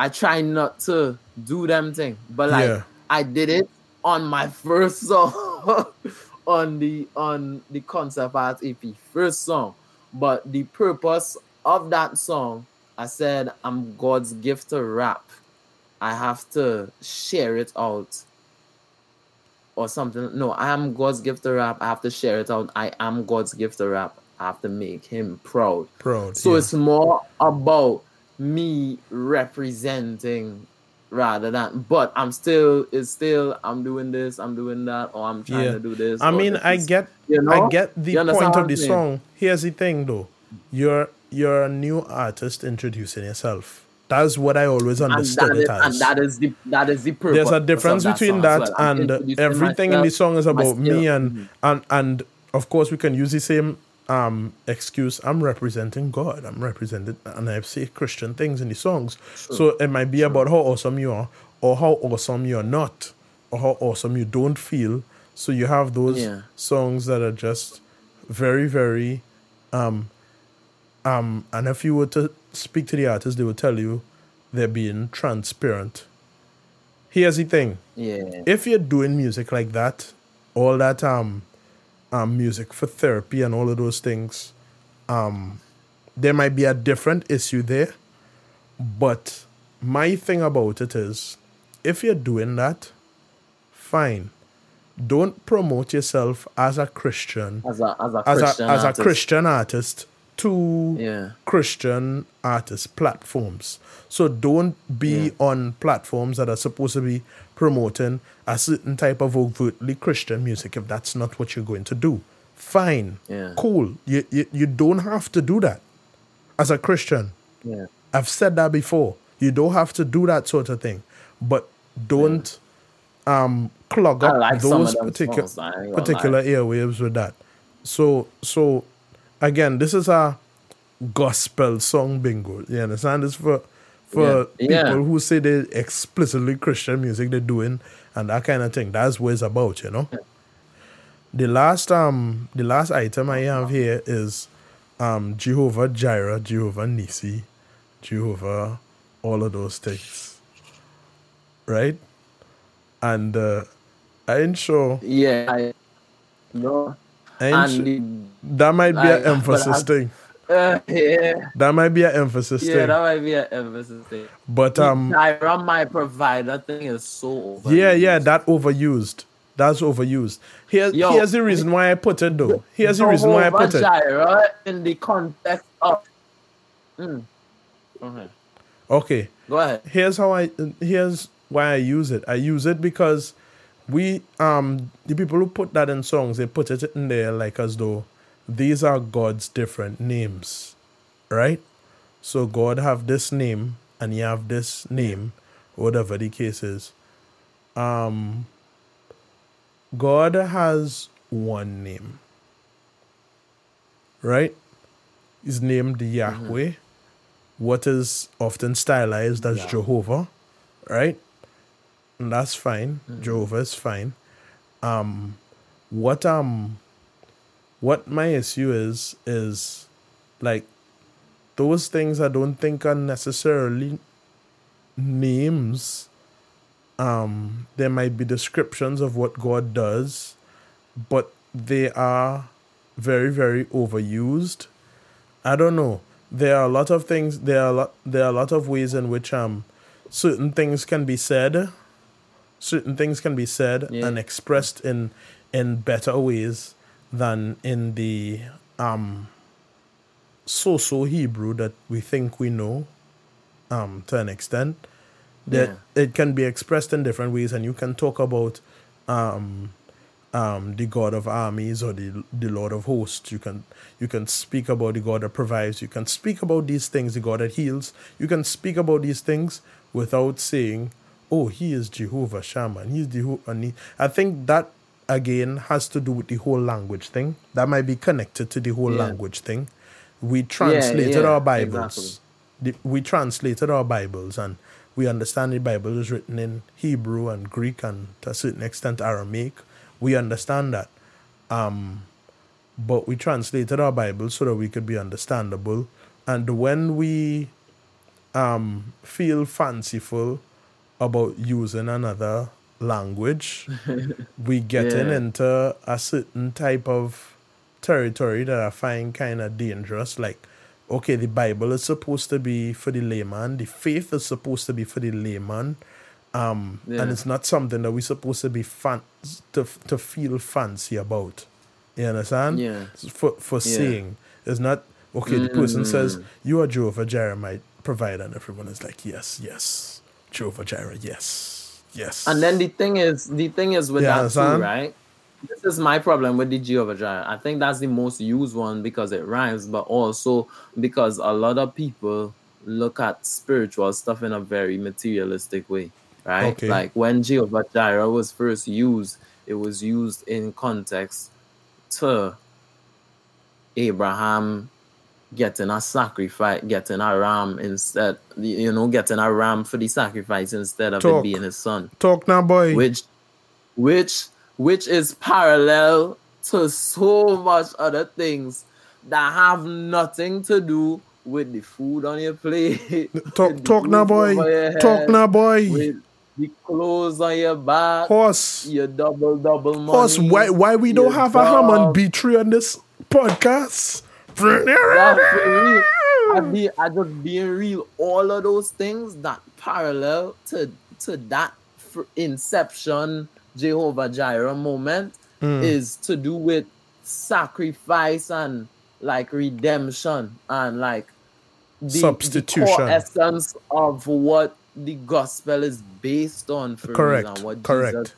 I try not to do them thing, but like Yeah. I did it on my first song on the on the concept art EP first song. But the purpose of that song, I said I'm God's gift to rap. I have to share it out or something. No, I am God's gift to rap. I have to share it out. I am God's gift to rap. I have to make him proud. proud. So yeah. it's more about me representing rather than but I'm still it's still I'm doing this, I'm doing that, or I'm trying Yeah. to do this. I mean, I get, you know? I get the point of the saying? song. Here's the thing, though. You're you're a new artist introducing yourself. That's what I always and understood that, it is, as. and that is the that is the purpose. There's a difference that between that well. And everything in the song is about me and Mhm. and and of course we can use the same um excuse. I'm representing God. I'm representing and I say Christian things in the songs. So it might be about how awesome you are or how awesome you're not or how awesome you don't feel. So you have those Yeah. songs that are just very, very um um and if you were to speak to the artist, they will tell you they're being transparent. Here's the thing Yeah. if you're doing music like that, all that um um music for therapy and all of those things, um there might be a different issue there. But my thing about it is if you're doing that, fine. Don't promote yourself as a Christian As a as a as Christian a as a Christian artist to Yeah. Christian artist platforms. So don't be Yeah. on platforms that are supposed to be promoting a certain type of overtly Christian music if that's not what you're going to do. Fine. Yeah. Cool. You, you you don't have to do that as a Christian. Yeah. I've said that before. You don't have to do that sort of thing. But don't um clog up like those particular songs, particular airwaves with that. So so again, this is a gospel song bingo. You understand? This for for Yeah. Yeah. people who say they explicitly Christian music they're doing and that kind of thing. That's what it's about, you know. The last um the last item I have here is um Jehovah Jireh, Jehovah Nisi, Jehovah, all of those things. Right? And uh I ain't sure Yeah. I, no. And that might be like, an emphasis thing. uh, yeah. That might be an emphasis thing. Yeah, thing. that might be an emphasis thing. but um Jireh, my provider thing is so over. Yeah, yeah, that overused. That's overused. Here, Yo, here's the reason why I put it though. Here's the reason why I put it. Jireh in the context of. Mm. Okay. Okay, Go ahead. here's how I. Here's why I use it. I use it because we um the people who put that in songs they put it in there like as though these are god's different names right? So god have this name and you have this name whatever the case is. Um god has one name right? Is named yahweh. What is often stylized as Yeah. jehovah right and that's fine. Jehovah is fine. Um, what um, what my issue is is like those things I don't think are necessarily names. Um, there might be descriptions of what God does, but they are very very overused. I don't know. There are a lot of things. There are a lot. There are a lot of ways in which um certain things can be said certain things can be said Yeah. and expressed in in better ways than in the um so so Hebrew that we think we know um to an extent. That it can be expressed in different ways and you can talk about um um the God of armies or the the Lord of hosts. You can you can speak about the God that provides. You can speak about these things the God that heals. You can speak about these things without saying oh he is Jehovah Shammah and he's the and he, I think that again has to do with the whole language thing that might be connected to the whole Yeah. language thing we translated yeah, our bibles exactly. the, we translated our Bibles and we understand the Bible is written in Hebrew and Greek and to a certain extent Aramaic. We understand that. Um, but we translated our Bible so that we could be understandable. And when we um, feel fanciful about using another language, we getting Yeah. into a certain type of territory that I find kind of dangerous. Like, okay, the Bible is supposed to be for the layman, the faith is supposed to be for the layman, um, and it's not something that we're supposed to be fan to to feel fancy about. You understand? Yeah. For for Yeah. saying it's not okay. The person says Mm. you are Jehovah my provider, and everyone is like, yes, yes, Jehovah Jireh, yes, yes. And then the thing is, the thing is with Yeah, that too, right? This is my problem with the Jehovah Jireh. I think that's the most used one because it rhymes, but also because a lot of people look at spiritual stuff in a very materialistic way, right? Okay. Like when Jehovah Jireh was first used, it was used in context to Abraham getting a sacrifice, getting a ram instead, you know, getting a ram for the sacrifice instead of Talk. it being his son Talk now, boy. which which which is parallel to so much other things that have nothing to do with the food on your plate. Talk, talk now, boy. your Talk now, boy. With the clothes on your back, Horse, your double double money. horse. Why, why we don't have a Hammond dog. B tree on this podcast? That's real. I be I just being real. All of those things that parallel to to that inception Jehovah Jireh moment Hmm. is to do with sacrifice and like redemption and like the, the core essence of what the gospel is based on for Correct, and what correct. Jesus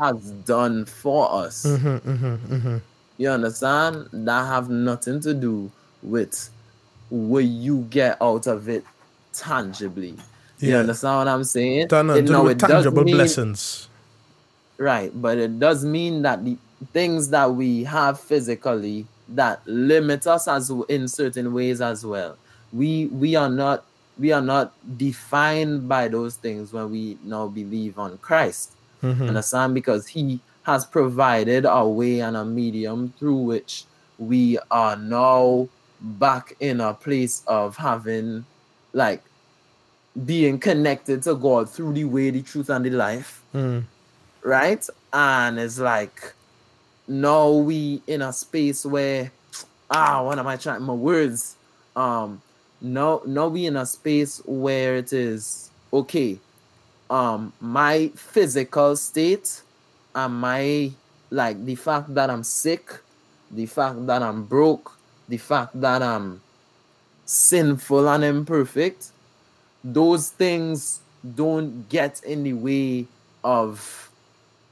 has done for us. Mm-hmm, You understand? That have nothing to do with what you get out of it tangibly. You Yeah. understand what I'm saying? Done It- no, it tangible mean- blessings. Right, but it does mean that the things that we have physically that limit us as in certain ways as well. We we are not we are not defined by those things when we now believe on Christ. Mhm. Understand? Because he has provided a way and a medium through which we are now back in a place of having like being connected to God through the way, the truth, and the life Mm. right? And it's like now we in a space where ah, what am I trying my words? Um now now we in a space where it is okay. Um my physical state and I like the fact that I'm sick, the fact that I'm broke, the fact that I'm sinful and imperfect, those things don't get in the way of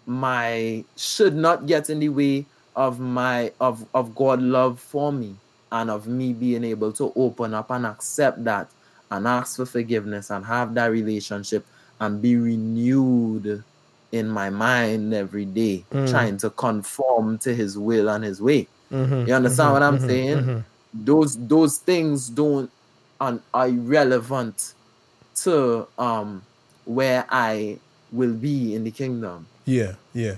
my should not get in the way of my of of God love for me and of me being able to open up and accept that and ask for forgiveness and have that relationship and be renewed in my mind every day, Mm. trying to conform to his will and his way. Mhm, You understand mhm, what I'm mhm, saying? mhm. Those those things don't and are irrelevant to um where I will be in the kingdom. Yeah, yeah,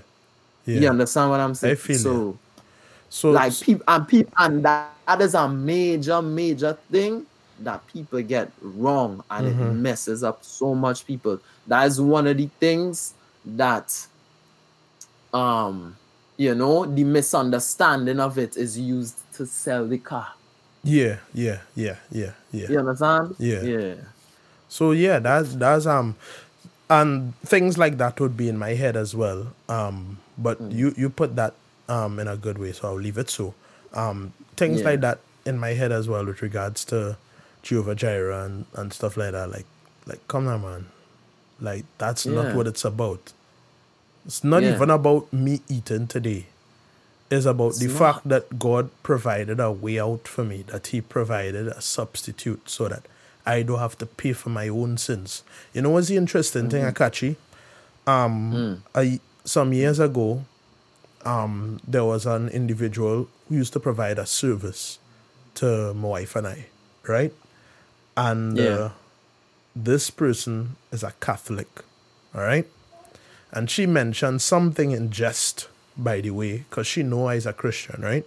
yeah. You understand what I'm saying? feel so you. so like people and people and that, that is a major major thing that people get wrong and it Mhm. messes up so much people that is one of the things that um you know the misunderstanding of it is used to sell the car yeah, yeah, yeah, yeah, yeah. you understand Yeah. yeah So yeah, that's that's um, and things like that would be in my head as well. Um, but Mm. you you put that um in a good way, so I'll leave it so. Um, things Yeah. like that in my head as well with regards to Jehovah Jireh and and stuff like that. Like like come on, man. Like that's not what it's about. It's not Yeah. even about me eating today. It's about It's the not. fact that God provided a way out for me, that He provided a substitute so that I don't have to pay for my own sins. You know what's the interesting thing, Akachi? Um, I, some years ago, um, there was an individual who used to provide a service to my wife and I, right? And Yeah. uh, this person is a Catholic, all right? And she mentioned something in jest, by the way, because she know is a Christian, right?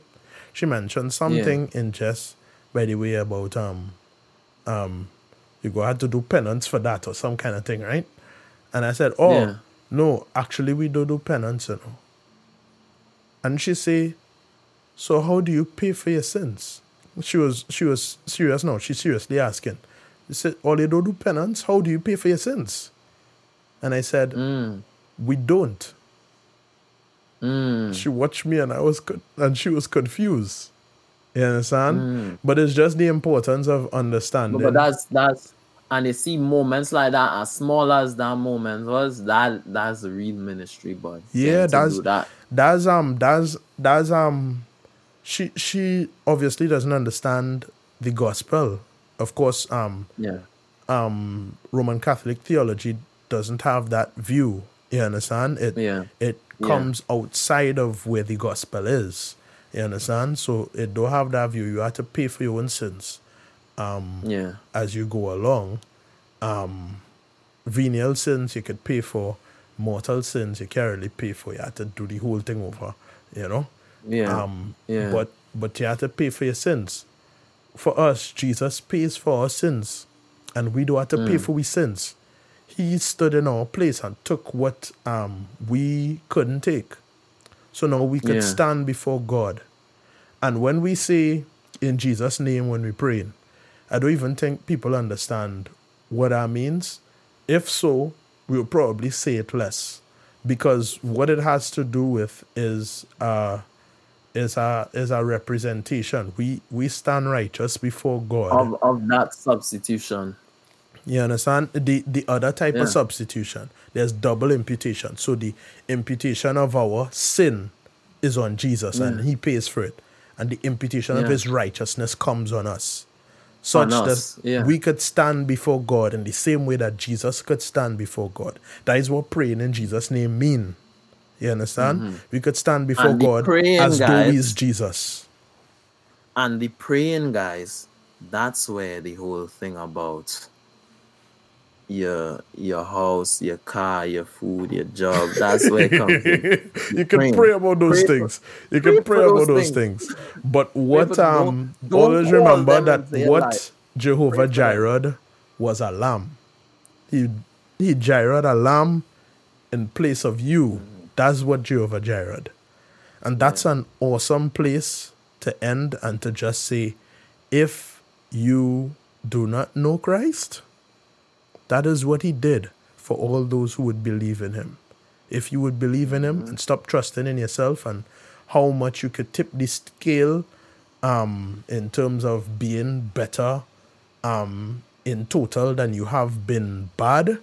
She mentioned something in jest, by the way, about um, um, you go have to do penance for that or some kind of thing, right? And I said, oh, Yeah. no, actually we don't do penance, you know. And she say, so how do you pay for your sins? She was she was serious now. She's seriously asking. She said, "Oh, you don't do penance. How do you pay for your sins?" And I said, Mm. "We don't." Mm. She watched me, and I was con- and she was confused. You understand? Mm. But it's just the importance of understanding. But that's that's and you see moments like that as small as that moment was that that's the real ministry, but Yeah, that's that. that's um that's that's um she she obviously doesn't understand the gospel. Of course, um Yeah. um Roman Catholic theology doesn't have that view. You understand? It Yeah. it Yeah. comes outside of where the gospel is. You understand? So it don't have that view. You have to pay for your own sins Yeah. as you go along. Um venial sins you could pay for, mortal sins you can't really pay for. You have to do the whole thing over, you know? Yeah. Um, Yeah. But but you have to pay for your sins. For us, Jesus pays for our sins, and we don't have to pay Mm. for we sins. He stood in our place and took what um we couldn't take. So now we could Yeah. stand before God. And when we say in Jesus' name when we pray, I don't even think people understand what that means. If so, we'll probably say it less. Because what it has to do with is uh is a is a representation. We we stand righteous before God. of of that substitution. You understand? The the other type Yeah. of substitution, there's double imputation. So the imputation of our sin is on Jesus and he pays for it. And the imputation of his righteousness comes on us. Such On that yeah. we could stand before God in the same way that Jesus could stand before God. That is what praying in Jesus' name mean. You understand? We could stand before Mm-hmm. God praying, as though he is Jesus. And the praying guys, that's where the whole thing about your your house, your car, your food, your job, that's where it comes you can praying. pray about those Pray for- things. you can pray pray, about those those things. But what for- don't- um don't always remember that what life. Jehovah for. Jireh was a lamb. He he Jireh a lamb in place of you. That's what Jehovah Jireh. And that's an awesome place to end and to just say, if you do not know Christ, that is what he did for all those who would believe in him. If you would believe in him and stop trusting in yourself and how much you could tip the scale um, in terms of being better um, in total than you have been bad,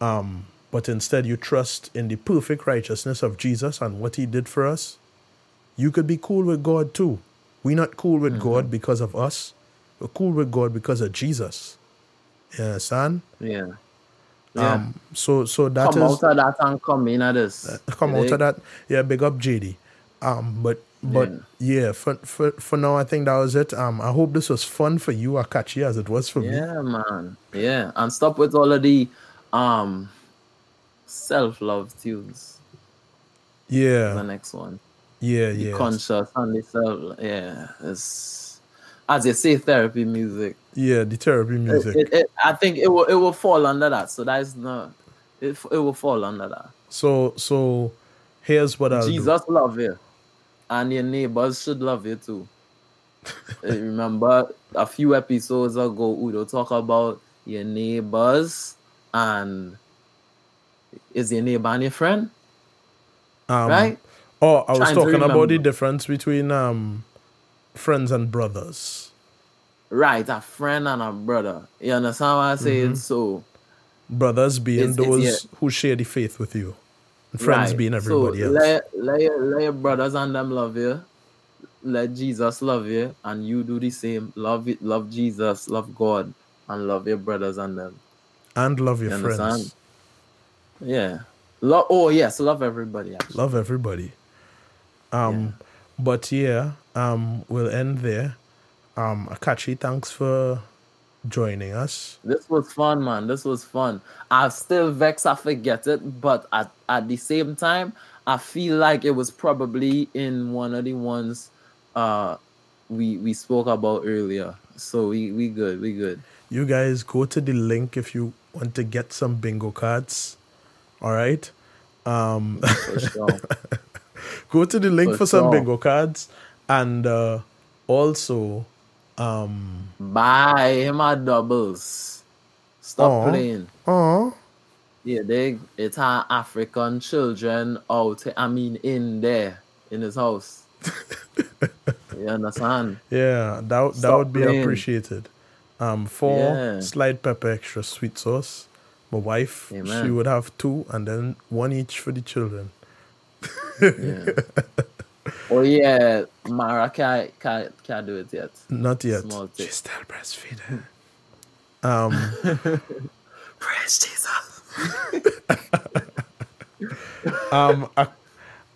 um, but instead you trust in the perfect righteousness of Jesus and what he did for us, you could be cool with God too. We're not cool with Mm-hmm. God because of us. We're cool with God because of Jesus. You understand? Yeah. Yeah. Um, so so that is come out of that and come in at this. come You out of that. Yeah, big up JD. Um, but but yeah, for, for for now I think that was it. Um, I hope this was fun for you, Akachi, as it was for me. Yeah, man. Yeah, and stop with all of the um self-love tunes. Yeah, the next one, yeah, yeah, conscious and the self. Yeah, it's as you say, therapy music. yeah. The therapy music. it- it- I think it will it will fall under that. So that is not. It, it will fall under that. So so here's what do. Jesus love you, and your neighbors should love you too. Uh, Remember a few episodes ago, Udo talk about your neighbors and is your neighbor and your friend, Um, right? Oh, I was Trying talking about the difference between um friends and brothers. Right, a friend and a brother. You understand what I'm saying? Mm-hmm. So Brothers being It's- it's- those yeah. who share the faith with you. And friends right. being everybody so else. Let, let, your, let your brothers and them love you. Let Jesus love you, and you do the same. Love it, love Jesus, love God, and love your brothers and them. and love your You friends. understand? Yeah. Love. Oh yes, love everybody. Actually. Love everybody. Um but yeah, um we'll end there. Um Akachi, thanks for joining us. This was fun, man. This was fun. I still vex. I forget it, but at at the same time, I feel like it was probably in one of the ones uh we we spoke about earlier. So we we good. We good. You guys go to the link if you want to get some bingo cards. All right. Um For sure. go to the link For for some sure. bingo cards and uh also um Buy him a doubles. Stop playing. oh Yeah, they it's our African children out. I mean, in there in his house. you understand? yeah, that that Stop would be playing. appreciated. Um four Yeah. slide pepper extra sweet sauce. My wife, she would have two and then one each for the children. Yeah. oh yeah, Mara can't, can't can't do it yet. Not yet. She's still breastfeeding. um Praise Jesus. um I,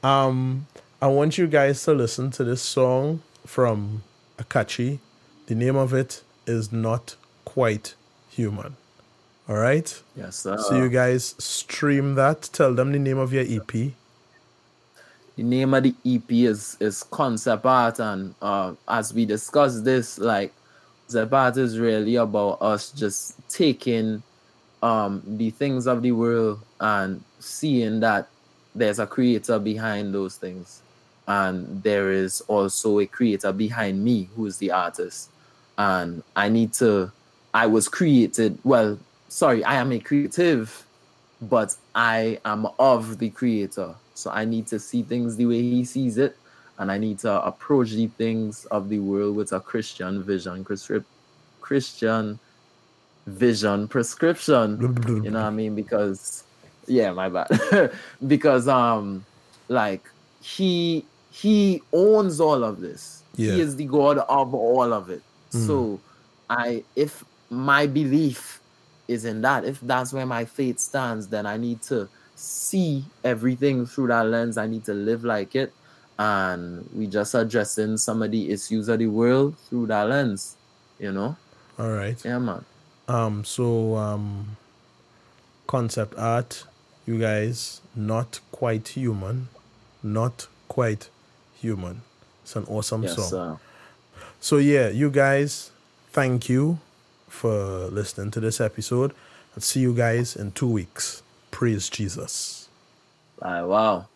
um I want you guys to listen to this song from Akachi. The name of it is Not Quite Human. All right? Yes, sir. So you guys stream that. Tell them the name of your EP. The name of the EP is is concept art, and uh, as we discuss this, like concept art is really about us just taking um the things of the world and seeing that there's a creator behind those things. And there is also a creator behind me who is the artist. And i need to i was created well sorry i am a creative but i am of the creator so i need to see things the way he sees it and i need to approach the things of the world with a christian vision christian vision prescription you know what I mean? Because yeah, my bad. because um like he he owns all of this. Yeah. He is the God of all of it. So I if my belief is in that, if that's where my faith stands, then I need to see everything through that lens. I need to live like it. And we just addressing some of the issues of the world through that lens, you know? All right. Yeah, man. Um, so um, concept art, you guys, not quite human, not quite human. It's an awesome Yes, song. sir. So yeah, you guys, thank you for listening to this episode. I'll see you guys in two weeks. Praise Jesus. Like, wow.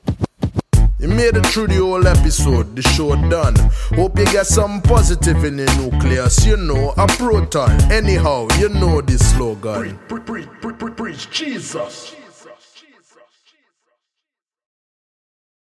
You made it through the whole episode, the show done. Hope you get some positive in the nucleus, you know, a proton. Anyhow, you know this slogan. Preach, preach, preach, preach, preach Jesus.